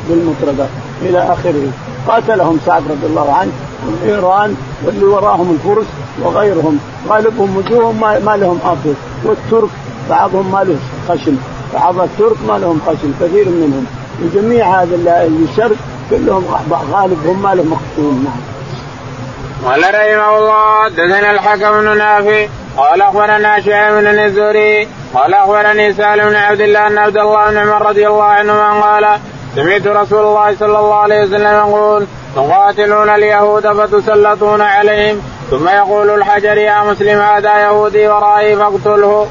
بالمطرقة إلى آخره. قاتلهم سعد رضي الله عنه من إيران واللي وراهم الفرس وغيرهم. غالبهم وجوههم ما لهم افضل والترك بعضهم ما له خشم. بعض الترك ما لهم خشم كثير منهم. وجميع هذا الشرق كلهم غالبهم ما لهم خشوم نعم. قال رحمه الله حدثنا الحكم بن نافع قال أخبرنا شعيب بن الزهري قال أخبرني سالم بن عبد الله ان عبد الله بن عمر رضي الله عنهما قال سمعت رسول الله صلى الله عليه وسلم يقول تقاتلون اليهود فتسلطون عليهم. ثم يقول الحجر يا مسلم هذا يهودي ورائي فاقتله.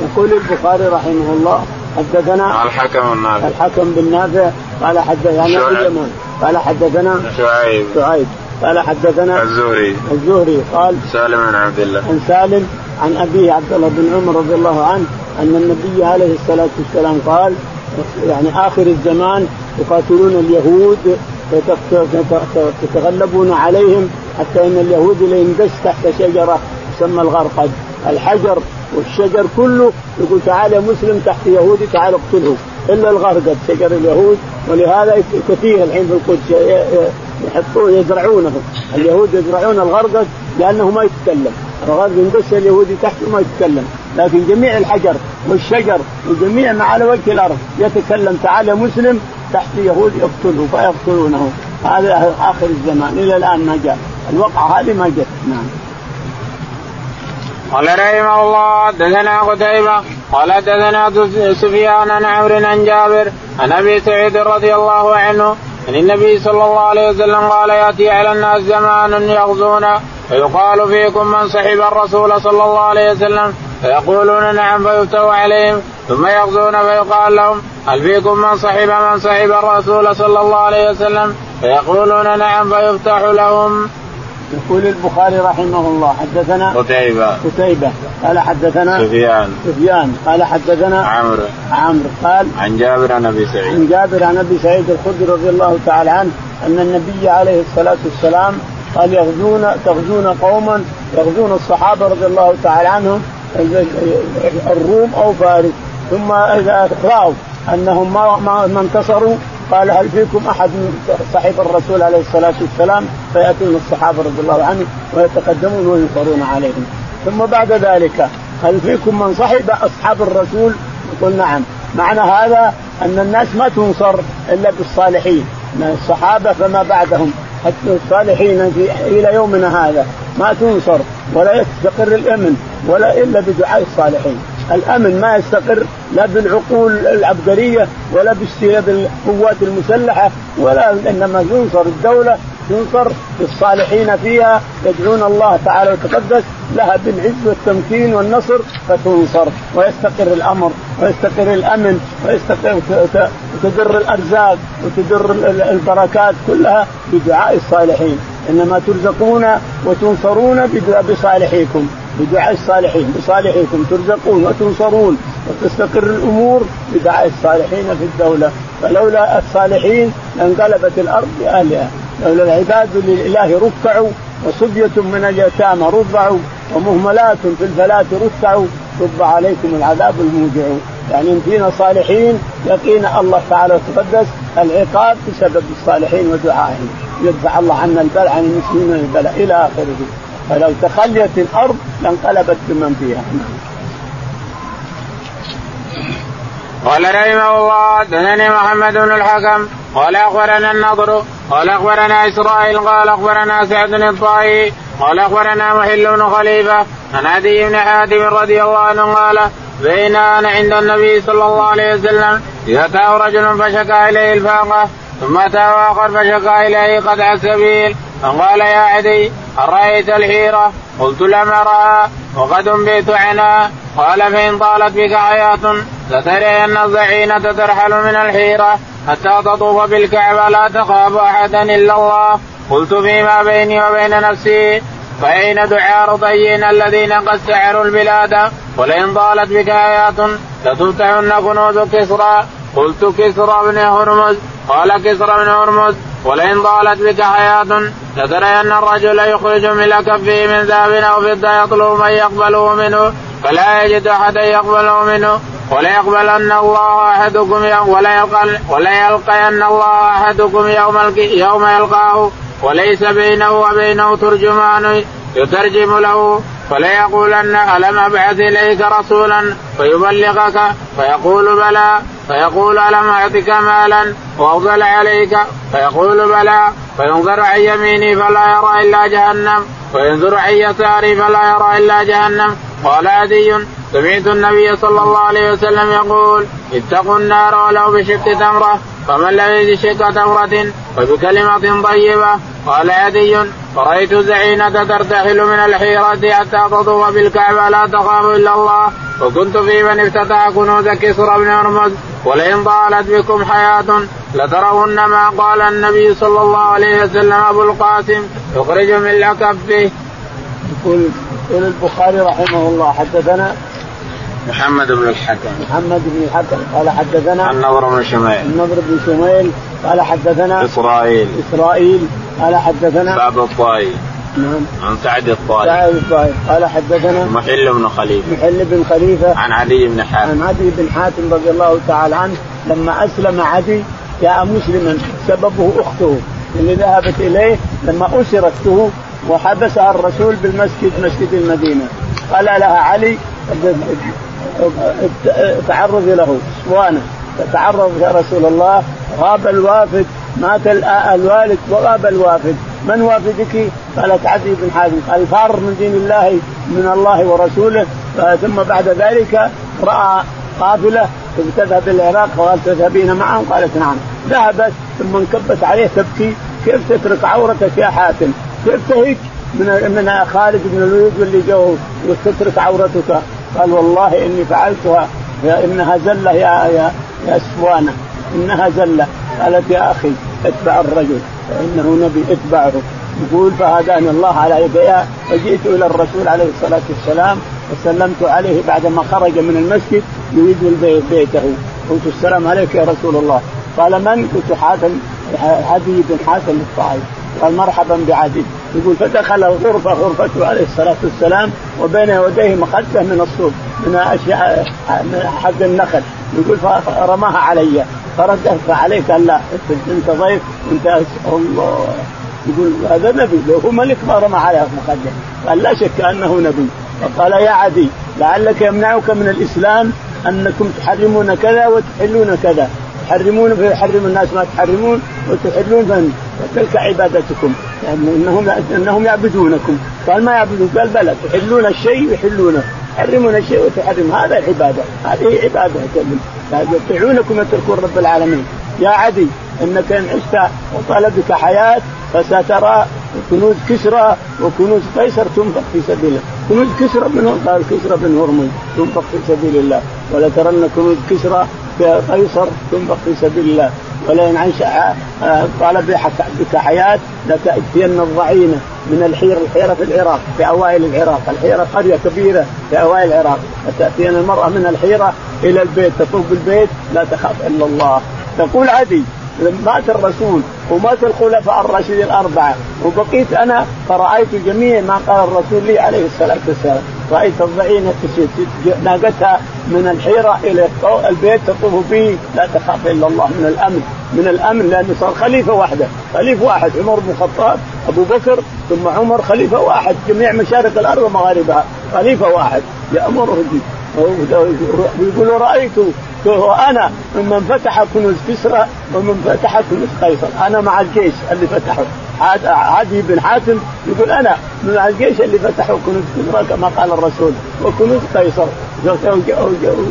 يقول البخاري رحمه الله حدثنا الحكم النافع. الحكم بن نافع قال حدثنا اليمن قال حدثنا شعيب. شعيب قال حدثنا الزهري. الزهري قال سالم بن عبد الله. عن سالم عن أبيه عبد الله بن عمر رضي الله عنه أن النبي عليه الصلاة والسلام قال يعني آخر الزمان يقاتلون اليهود يتغلبون عليهم حتى إن اليهود ليندس تحت شجرة تسمى الغرقد الحجر والشجر كله يقول تعال يا مسلم تحت يهودي تعال اقتله. إلا الغرقد شجر اليهود. ولهذا كثير الحين في القدس يحطوه يزرعونه. اليهود يزرعون الغرقد لأنه ما يتكلم. الغرقد يندس اليهودي تحته ما يتكلم. لكن جميع الحجر والشجر وجميع ما على وجه الأرض يتكلم تعال يا مسلم تحت يهود يقتله فيقتلونه. هذا آخر الزمان. إلى الآن ما جاء. الوقعة هذه ما جت نعم. قال رحمه الله حدثنا قتيبة. قال حدثنا سفيان عن عمرو عن جابر عن أبي سعيد رضي الله عنه عن النبي صلى الله عليه وسلم قال يأتي على الناس زمان يغزون. فيقال فيكم من صحب الرسول صلى الله عليه وسلم فيقولون نعم فيفتح عليهم ثم يغزون فيقال لهم هل فيكم من صحب من صحب الرسول صلى الله عليه وسلم؟ فيقولون نعم فيفتح لهم. يقول البخاري رحمه الله حدثنا قتيبة. قتيبة. قال حدثنا سفيان. سفيان. قال حدثنا عمرو. عمرو. قال عن جابر عن أبي سعيد. عن جابر عن أبي سعيد الخدري رضي الله تعالى عنه أن النبي عليه الصلاة والسلام قال يغزون تغزون قوما يغزون الصحابة رضي الله تعالى عنهم الروم أو فارس. ثم إذا رأوا أنهم ما ما انتصروا قال هل فيكم أحد صحيح الرسول عليه الصلاة والسلام؟ فيأتون الصحابة رضي الله عنهم ويتقدمون وينصرون عليهم. ثم بعد ذلك هل فيكم من صحب أصحاب الرسول؟ يقول نعم. معنى هذا أن الناس ما تنصر إلا بالصالحين. من الصحابة فما بعدهم. حتى الصالحين في إلى يومنا هذا ما تنصر. ولا يستقر الأمن. ولا إلا بدعاء الصالحين. الأمن ما يستقر لا بالعقول العبقرية ولا بالقوات المسلحة ولا إنما ينصر الدولة تنصر بالصالحين فيها يدعون الله تعالى وتقدس لها بالعز والتمكين والنصر فتنصر. ويستقر الأمر ويستقر الأمن ويستقر وتدر الأرزاق وتدر البركات كلها بدعاء الصالحين. إنما ترزقون وتنصرون بصالحيكم. بدعاء الصالحين. بصالحيكم ترزقون وتنصرون وتستقر الأمور بدعاء الصالحين في الدولة. فلولا الصالحين لانقلبت الأرض باهلها لولا العباد لله ركعوا وصبية من اليتامى رضعوا ومهملات في الفلاة رتعوا. رب عليكم العذاب الموجع. يعني إن فينا صالحين يقينا الله تعالى وتقدس العقاب بسبب الصالحين ودعائهم. يدفع الله عنا البلاء عن المسلمين البلاء إلى آخره. فلو تخليت الأرض لانقلبت بمن فيها. قال رحمه الله دنني محمد بن الحكم قال أخبرنا النضر قال أخبرنا إسرائيل قال أخبرنا سعد الطائي قال أخبرنا محل بن خليفة عن عدي بن حاتم رضي الله عنه قال بين أنا عند النبي صلى الله عليه وسلم اذا رجل فشكى إليه الفاقة ثم اتاه اخر فشكى إليه قطع السبيل فقال يا عدي أرأيت الحيرة؟ قلت لم أرها وقد أنبئت عنها قال فإن طالت بك حياة لترين الزعينه ترحل من الحيرة حتى تطوف بالكعبة لا تخاف أحدا إلا الله. قلت فيما بيني وبين نفسي فأين دعاء رضيين الذين قد سعروا البلاد؟ ولئن طالت بك آيات لتفتحن كنوز كسرى قلت كسرى بن هرمز قال كسرى بن هرمز ولئن طالت بك حياة لترين الرجل يخرج من كفه من ذهب أو فضة يطلب من يقبله منه فلا يجد أحدا يقبله منه وليقبلن الله أحدكم يوم ولا يلقى ولا يلقين الله أحدكم يوم يوم يلقاه وليس بينه وبينه ترجمان يترجم له فليقولن ألم أبعث إليك رسولا فيبلغك فيقول بلى فيقول ألم أعطك مالا وأفضل عليك؟ فيقول بلى فينظر عن يميني فلا يرى إلا جهنم وينظر عن يساري فلا يرى إلا جهنم. قال عدي سمعت النبي صلى الله عليه وسلم يقول اتقوا النار ولو بشق تمرة فمن لم يجد شق تمرة فبكلمة طيبة. قال عدي فرأيت زعينة ترتحل من الحيرة حتى تطوف بالكعبة لا تخاف إلا الله. وكنت في من افتتح كنوز كسرى بن هرمز ولئن طالت بكم حياة لترون ما قال النبي صلى الله عليه وسلم أبو القاسم. يخرج من لكفه. يقول يقول البخاري رحمه الله حدثنا محمد بن الحكم. محمد بن الحكم قال حدثنا النضر بن شميل. النضر بن شميل قال حدثنا إسرائيل. إسرائيل. قال حدثنا سعد الطائي. نعم. عن سعد الطائي. سعد الطائي. قال حدثنا محل بن خليفة. محل بن خليفة. عن عدي بن حاتم. عن عدي بن حاتم رضي الله تعالى عنه لما أسلم عدي جاء مسلما سببه أخته اللي ذهبت إليه لما اسر اخته وحبسها الرسول بالمسجد مسجد المدينة. قال لها علي تعرضي له اسوانه فتعرض يا رسول الله غاب الوافد مات الوالد وغاب الوافد. من وافدك؟ قالت عدي بن حاتم قال فار من دين الله من الله ورسوله. ثم بعد ذلك رأى قافلة تذهب إلى العراق قال تذهبين معهم؟ قالت نعم. ذهبت ثم انكبت عليه تبكي كيف تترك عورتك يا حاتم؟ كيف تهج من من خالد بن الوليد واللي جو وتترك عورتك؟ قال والله إني فعلتها إنها زلة يا يا اسوانه إنها زلة. قالت يا أخي اتبع الرجل فإنه نبي اتبعه. يقول فهداني الله على يديها فجئت إلى الرسول عليه الصلاة والسلام وسلمت عليه بعدما خرج من المسجد يريد بيته. قلت السلام عليك يا رسول الله. قال من؟ قلت حاتم عدي بن حاتم الطائي قال مرحبا بعدي يقول فدخل الغرفة غرفته عليه الصلاة والسلام وبين يديه مخدة من الصوف من أشياء من حق النخل. يقول فرماها علي. فردت فعليه قال لا انت ضيف انت الله. يقول هذا نبي لو هو ملك ما رمى عليه مخدة. قال لا شك أنه نبي. فقال يا عدي لعلك يمنعك من الإسلام أنكم تحرمون كذا وتحلون كذا. تحرمون فيحرم الناس ما تحرمون وتحلون فتلك عبادتكم. يعني إنهم إنهم يعبدونكم. قال ما يعبدون. قال بلى تحلون الشيء ويحلونه. تحرمون الشيء وتحرم. هذا العباده هذه عبادة. يطيعونكم ويتركون رب العالمين. يا عدي إنك إن عشت وطال بك حياة فسترى كنوز كسرى وكنوز قيصر تنفق في سبيل الله. كنوز كسرى من قال كسرى بن هرمز تنفق في سبيل الله. ولترن كنوز كسرى قيصر تنفق في سبيل الله. ولئن انشا طال بك حياة لتأتين الضعينة من الحيره، الحيرة في العراق في أوائل العراق، الحيرة قرية كبيرة في أوائل العراق، فتاتين المرأة من الحيرة إلى البيت تطوف بالبيت لا تخاف إلا الله، تقول عدي مات الرسول ومات الخلفاء الراشدين الأربعة. وبقيت أنا فرأيت جميع ما قال الرسول لي عليه الصلاة والسلام. رأيت الضعينه ناقتها من الحيرة إلى البيت تطوف به. لا تخاف إلا الله من الأمن. من الأمن لأنه صار خليفة واحدة خليفة واحد عمر بن الخطاب أبو بكر ثم عمر خليفة واحد. جميع مشارق الأرض ومغاربها. خليفة واحد. يأمره به. ويقول رأيت وأنا ممن فتح كنوز كسرى ومن فتح كنوز قيصر. أنا مع الجيش اللي فتحه. عدي بن حاتم يقول أنا مع الجيش اللي فتحوا كنوز كسرى كما قال الرسول. وكنوز قيصر.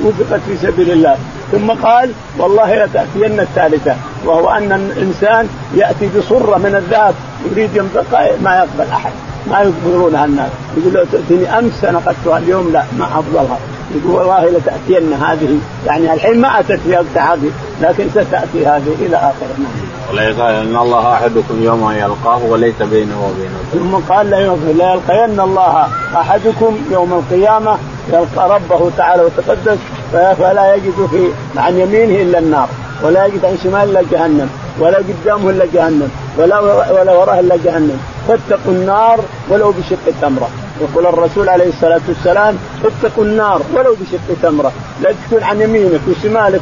وفقت في سبيل الله. ثم قال والله لتأتين الثالثة. وهو أن الإنسان يأتي بصرة من الذهب يريد ينفقها ما يقبل أحد. ما يقبلونها الناس. يقول لو تأتيني أمس أنا اخذتها اليوم لا ما أفضلها. يقول والله لتاتين هذه. يعني الحين ما أتت في وقت هذه لكن ستأتي هذه إلى اخره نعم. ولا يقال إن الله أحدكم يوم يلقاه وليس بينه وبينه. ثم قال لا لا يلقين الله أحدكم يوم القيامة يلقى ربه تعالى وتقدس فلا يجد في عن يمينه إلا النار ولا يجد عن شماله إلا جهنم ولا قدامه إلا جهنم ولا ولا وراه إلا جهنم. فاتقوا النار ولو بشق تمره يقول الرسول عليه الصلاة والسلام اتقوا النار ولو بشق تمرة. لا تكون عن يمينك وشمالك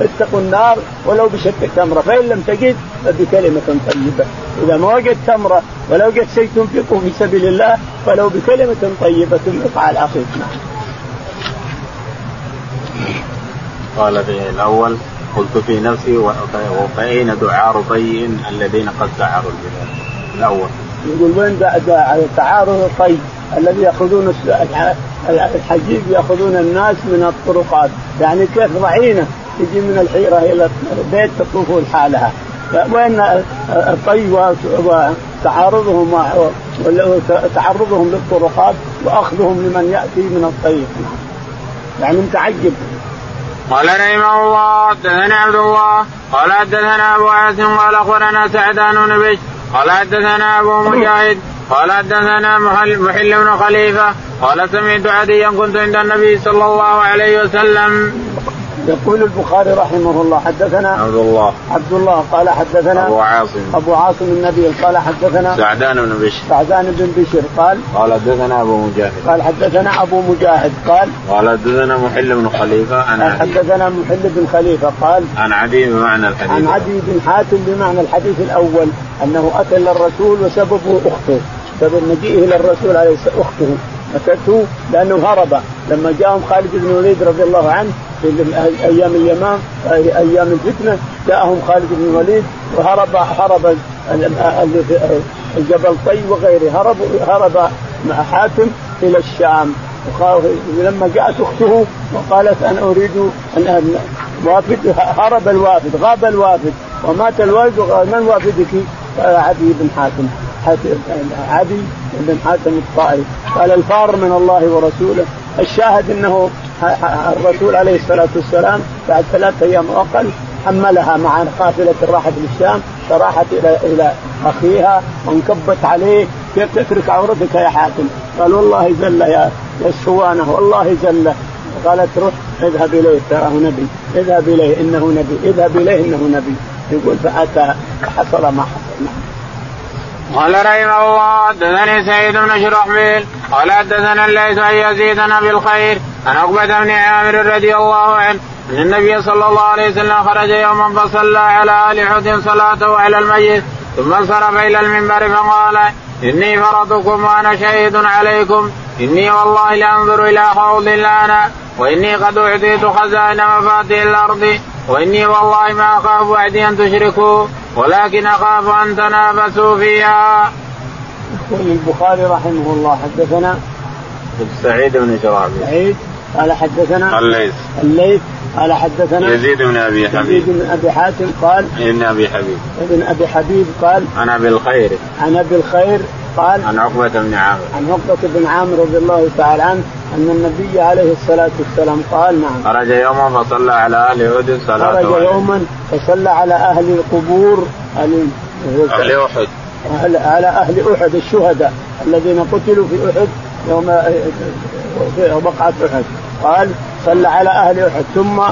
اتقوا النار ولو بشق تمرة. فإن لم تجد فبكلمة طيبة. إذا ما وجدت تمرة ولا وجدت شيء تنفقه في سبيل الله فلو بكلمة طيبة تنفق على اخيك قال في الأول قلت في نفسي وفأين دعار طي الذين قد سعروا البلاد الأول. يقول وين تعارض الطي الذي يأخذون الحجيج يأخذون الناس من الطرقات. يعني كيف ضعينة تجي من الحيرة إلى البيت تطوف لحالها. وين الطي وتعارضهم تعرضهم للطرقات وأخذهم لمن يأتي من الطريق يعني متعجب. قال رحمه الله حدثنا عبد الله. قال حدثنا أبو عاصم قال أخبرنا سعدان بن قال حدثنا أبو مجاهد. قال حدثنا محل, بن خليفة. قال سمعت عديا كنت عند النبي صلى الله عليه وسلم. يقول البخاري رحمه الله حدثنا عبد الله. عبد الله قال حدثنا أبو عاصم. أبو عاصم النبي قال حدثنا سعدان بن بشر سعدان بن بشر قال قال حدثنا أبو مجاهد. قال حدثنا أبو مجاهد قال قال حدثنا محل بن خليفة عن قال حدثنا محل بن خليفة قال عن عدي بمعنى الحديث. عن عدي بن حاتم بمعنى الحديث الأول أنه أتى إلى الرسول وسببه أخته. سبب مجيئه إلى الرسول عليه أخته. أتته لأنه هرب. لما جاءهم خالد بن الوليد رضي الله عنه في أيام اليمام أيام الفتنة جاءهم خالد بن الوليد وهرب هرب الجبل طي وغيره هرب هرب مع حاتم إلى الشام. لما جاءت أخته وقالت أنا أريد ان وافد هرب الوافد غاب الوافد. ومات الوالد من وافدك؟ قال عدي بن حاتم عدي بن حاتم الطائي. قال الفار من الله ورسوله الشاهد إنه الرسول عليه الصلاة والسلام بعد ثلاثة أيام واقل حملها مع قافلة راحت للشام فراحت إلى إلى أخيها وانكبت عليه كيف تترك عورتك يا حاتم؟ قال والله زل يا السوانه والله زل قالت روح اذهب إليه تراه نبي اذهب إليه إنه نبي اذهب إليه إنه نبي. يقول فأتى فحصل ما حصل. قال رحمه الله حدثني سعيد بن شرحبيل قال حدثنا الليث ان يزيد أبي الخير عن عقبة بن عامر رضي الله عنه أن النبي صلى الله عليه وسلم خرج يوما فصلى على آل حد صلاته على الميت ثم انصرف إلى المنبر فقال إني فرضكم وأنا شهيد عليكم. إني والله لانظر إلى حوض الآن وإني قد أعطيت خزائن مفاتيح الأرض وإني والله ما أخاف بعدي أن تشركوا ولكن أخاف أن تنافسوا فيها. يقول البخاري رحمه الله حدثنا سعيد بن شرابي سعيد قال حدثنا الليث الليث قال حدثنا يزيد بن ابي حبيب يزيد بن ابي حاتم قال ابن ابي حبيب ابن ابي حبيب قال عن ابي الخير عن ابي الخير قال عن عقبة بن عامر عن عقبة بن عامر رضي الله تعالى عنه أن النبي عليه الصلاة والسلام قال نعم خرج يوما فصلى على أهل أحد صلاة خرج يوما فصلى على أهل القبور أهل أهل أحد على أهل أحد الشهداء الذين قتلوا في أحد يوم في وقعة أحد قال صلى على أهل أحد. ثم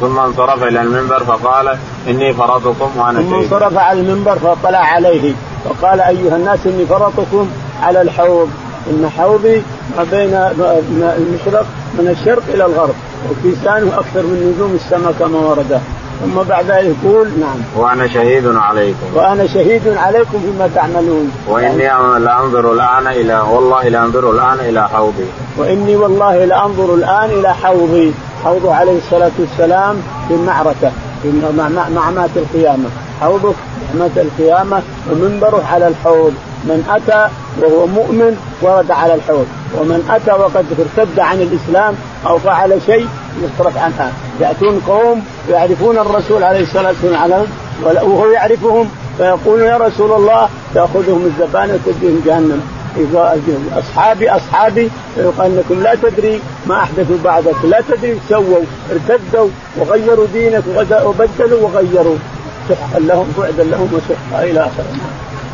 ثم انصرف إلى المنبر فقال إني فرطكم وأنا ثم انصرف على المنبر فطلع عليه. فقال أيها الناس إني فرطكم على الحوض. إن حوضي ما بين المشرق من الشرق إلى الغرب. وكيسانه أكثر من نجوم السماء كما ورد ثم بعد ذلك يقول نعم. وأنا شهيد عليكم. وأنا شهيد عليكم فيما تعملون. وإني لانظر الآن إلى والله لانظر الآن إلى حوضي. وإني والله لانظر الآن إلى حوضي. حوضه عليه الصلاة والسلام في المعركه في مع مات القيامة. حوضه مات القيامة ومنبره على الحوض. من أتى وهو مؤمن ورد على الحوض. ومن أتى وقد ارتد عن الإسلام أو فعل شيء يصرف عنها. يأتون قوم يعرفون الرسول عليه الصلاة والسلام وهو يعرفهم فيقول يا رسول الله تاخذهم الزبانه وتديهم جهنم. اصحابي أصحابي لكم لا تدري ما أحدثوا بعدك. لا تدري سووا. ارتدوا وغيروا دينك وبدلوا وغيروا. سحقا لهم بعدا لهم وسحقا إلى اخره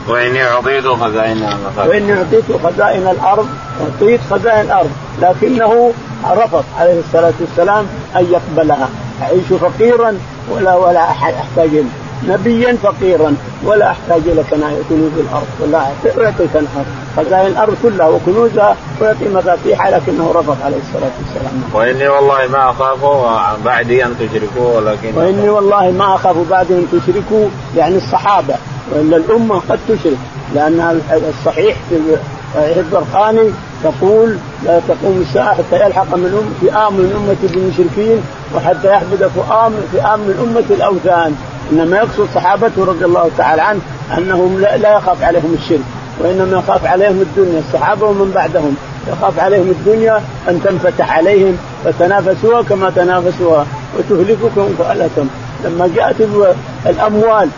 وإني أعطيت خزائن وإني أعطيت خزائن الأرض أعطيت خزائن الأرض. لكنه رفض عليه الصلاة والسلام أن يقبلها. أعيش فقيرا ولا ولا أحد أحتاج نبيا فقيرا ولا أحتاج إلى كنوز الأرض. ولا اعطيك خزائن الأرض كلها وكنوزها ويعطي مفاتيحها لكنه رفض عليه الصلاة والسلام. وإني والله ما أخاف بعدي أن تشركوا ولكن وإني والله ما أخاف بعدي أن تشركوا يعني الصحابة. وإلا الأمة قد تشرك لأن الصحيح في البرقاني تقول لا تقوم الساعة حتى يلحق من فئام من امه بالمشركين وحتى يحبط فئام فئام من أمة الأوثان. إنما يقصد صحابته رضي الله تعالى عنه أنهم لا يخاف عليهم الشرك وإنما يخاف عليهم الدنيا. الصحابة ومن بعدهم يخاف عليهم الدنيا أن تنفتح عليهم فتنافسوها كما تنافسوها وتهلككم فألتم لما جاءت الأموال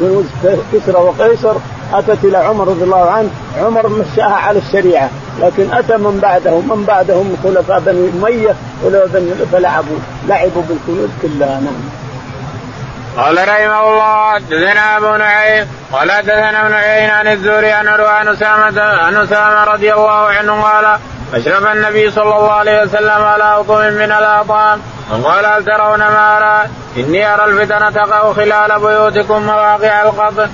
كنوز كسرى وقيصر أتت إلى عمر رضي الله عنه. عمر مشاها على الشريعة لكن أتى من بعدهم من بعدهم خلفاء بني أمية فلعبوا لعبوا بالكنوز كلها نعم. قال رحمه الله حدثنا أبو نعيم قال حدثنا ابن عيين عن الزهري عن أسامة عن أسامة رضي الله عنه قال أشرف النبي صلى الله عليه وسلم على اطم من الأطعام. وقال هل ترون ما أرى؟ إني أرى الفتن تقع خلال بيوتكم مواقع القبر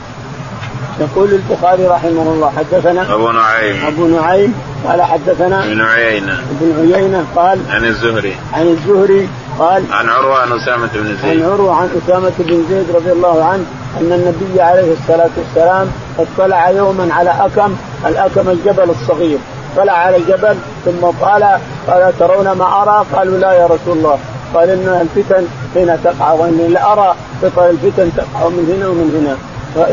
يقول البخاري رحمه الله حدثنا أبو نعيم. أبو نعيم قال حدثنا ابن عيينة. ابن عيينة قال عن الزهري. عن الزهري قال عن عروة عن أسامة بن زيد. عن عروة عن أسامة بن زيد رضي الله عنه أن النبي عليه الصلاة والسلام اطلع يوما على أكم الأكم الجبل الصغير. طلع على الجبل ثم قال قال ترون ما أرى؟ قالوا لا يا رسول الله. قال إن الفتن حين تقع واني لارى قطع الفتن تقع من هنا ومن هنا.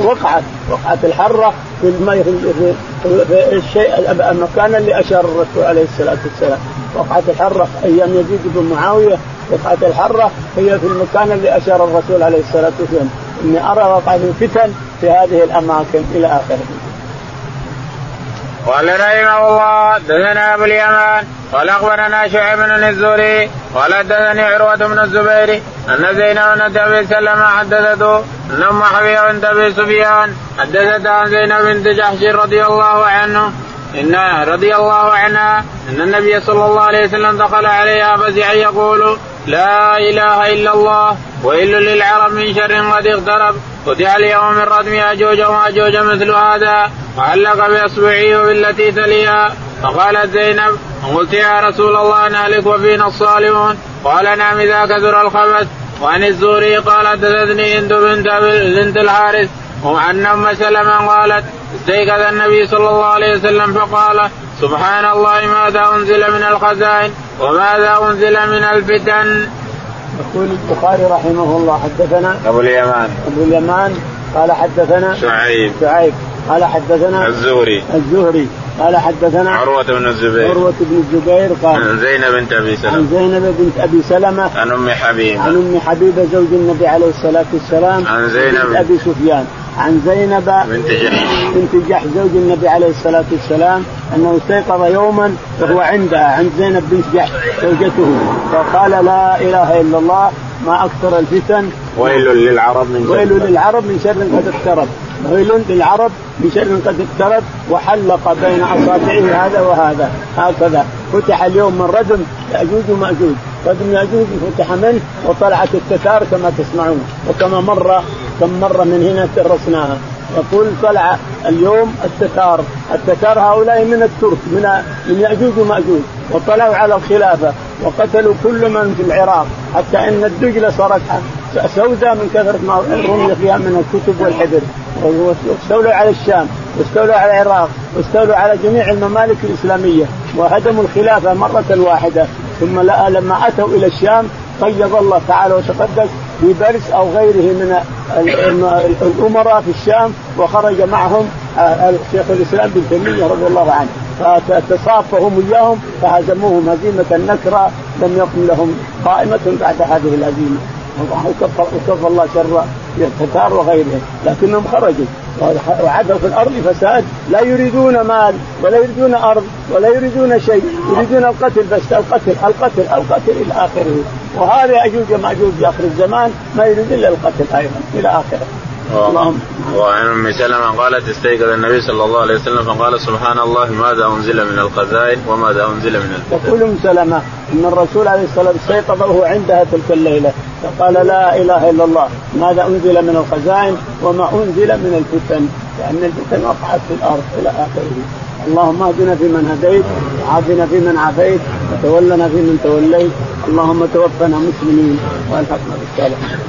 وقعت وقعت الحرة في المي في, في الشيء المكان اللي أشار الرسول عليه الصلاة والسلام. وقعت الحرة أيام يزيد بن معاوية. وقعت الحرة هي في المكان اللي أشار الرسول عليه الصلاة والسلام. إني أرى وقعت الفتن في هذه الأماكن إلى آخره. قال رحمه الله دثنا أبو اليمان قال أخبرنا شعيب بن الزهري قال حدثني عروة بن الزبير أن زينب بنت أبي سلمة حدثته أن أم حبيبة بنت أبي سفيان حدثت عن زينب بنت جحش رضي الله عنه إن رضي الله عنها أن النبي صلى الله عليه وسلم دخل عليها فزعا يقول لا إله إلا الله ويل للعرب من شر قد اقترب فتح اليوم من ردم ياجوج وماجوج مثل هذا. وعلق باصبعه بالتي تليها. فقالت زينب قلت يا رسول الله نهلك وفينا الصالحون. قال نعم إذا كثر الخبث. وعن الزوري قال حدثتني هند بنت بنت الحارث. وعن أم سلمة قالت استيقظ النبي صلى الله عليه وسلم فقال سبحان الله ماذا أنزل من الخزائن؟ وماذا أنزل من الفتن. يقول البخاري رحمه الله حدثنا أبو اليمان. أبو اليمان قال حدثنا شعيب. شعيب. قال حدثنا الزهري. الزهري. قال حدثنا عروة بن الزبير. عروة بن الزبير قال عن زينب بنت أبي سلمة. عن زينب بنت أبي سلمة عن أم حبيبة. عن أم حبيبة زوج النبي عليه الصلاة والسلام عن زينب. بنت أبي سفيان. عن زينب بنت جحش بنت جحش زوج النبي عليه الصلاة والسلام أنه استيقظ يوما وهو عندها عند زينب بنت جحش زوجته. فقال لا إله إلا الله ما أكثر الفتن. ويل للعرب من ويل للعرب من شر قد اقترب. ويل للعرب من شر قد اقترب. وحلق بين أصابعه هذا وهذا. هكذا. فتح اليوم من ردم يأجوج ومأجوج. ردم يأجوج فتح منه وطلعت التتار كما تسمعون. وكما مر كم مرة من هنا درسناها يقول طلع اليوم التتار. التتار هؤلاء من الترك من من يأجوج ومأجوج. وطلعوا على الخلافة وقتلوا كل من في العراق. حتى إن الدجلة صارت سوداء من كثرة ما رمي فيها من الكتب والحبر واستولوا على الشام واستولوا على العراق واستولوا على جميع الممالك الإسلامية. وهدموا الخلافة مرة واحدة. ثم لما أتوا إلى الشام قيض الله تعالى وتقدس ببرس أو غيره من الأمراء في الشام وخرج معهم شيخ الإسلام بن تيمية رضي الله عنه. فتصافهم إياهم فهزموهم هزيمة نكرى لم يكن لهم قائمة بعد هذه الهزيمة. وكفر الله شر التتار وغيرهم لكنهم خرجوا. وعدوا في الأرض فساد. لا يريدون مال ولا يريدون أرض ولا يريدون شيء. يريدون القتل بس القتل القتل القتل إلى آخره. وهذا ياجوج ماجوج في آخر الزمان ما يريد إلا القتل أيضا إلى آخره. اللهم. وعن أم سلمة قالت استيقظ النبي صلى الله عليه وسلم فقال سبحان الله ماذا أنزل من الخزائن وماذا أنزل من الفتن. يقول أم سلمة إن الرسول عليه الصلاة والسلام استيقظ وهو عندها تلك الليلة. فقال لا إله إلا الله ماذا أنزل من الخزائن وما أنزل من الفتن؟ لأن الفتن وقعت في الأرض إلى آخره. اللهم اهدنا فيمن هديت وعافنا فيمن عافيت وتولنا فيمن توليت. اللهم توفنا مسلمين وألحقنا بالصالحين.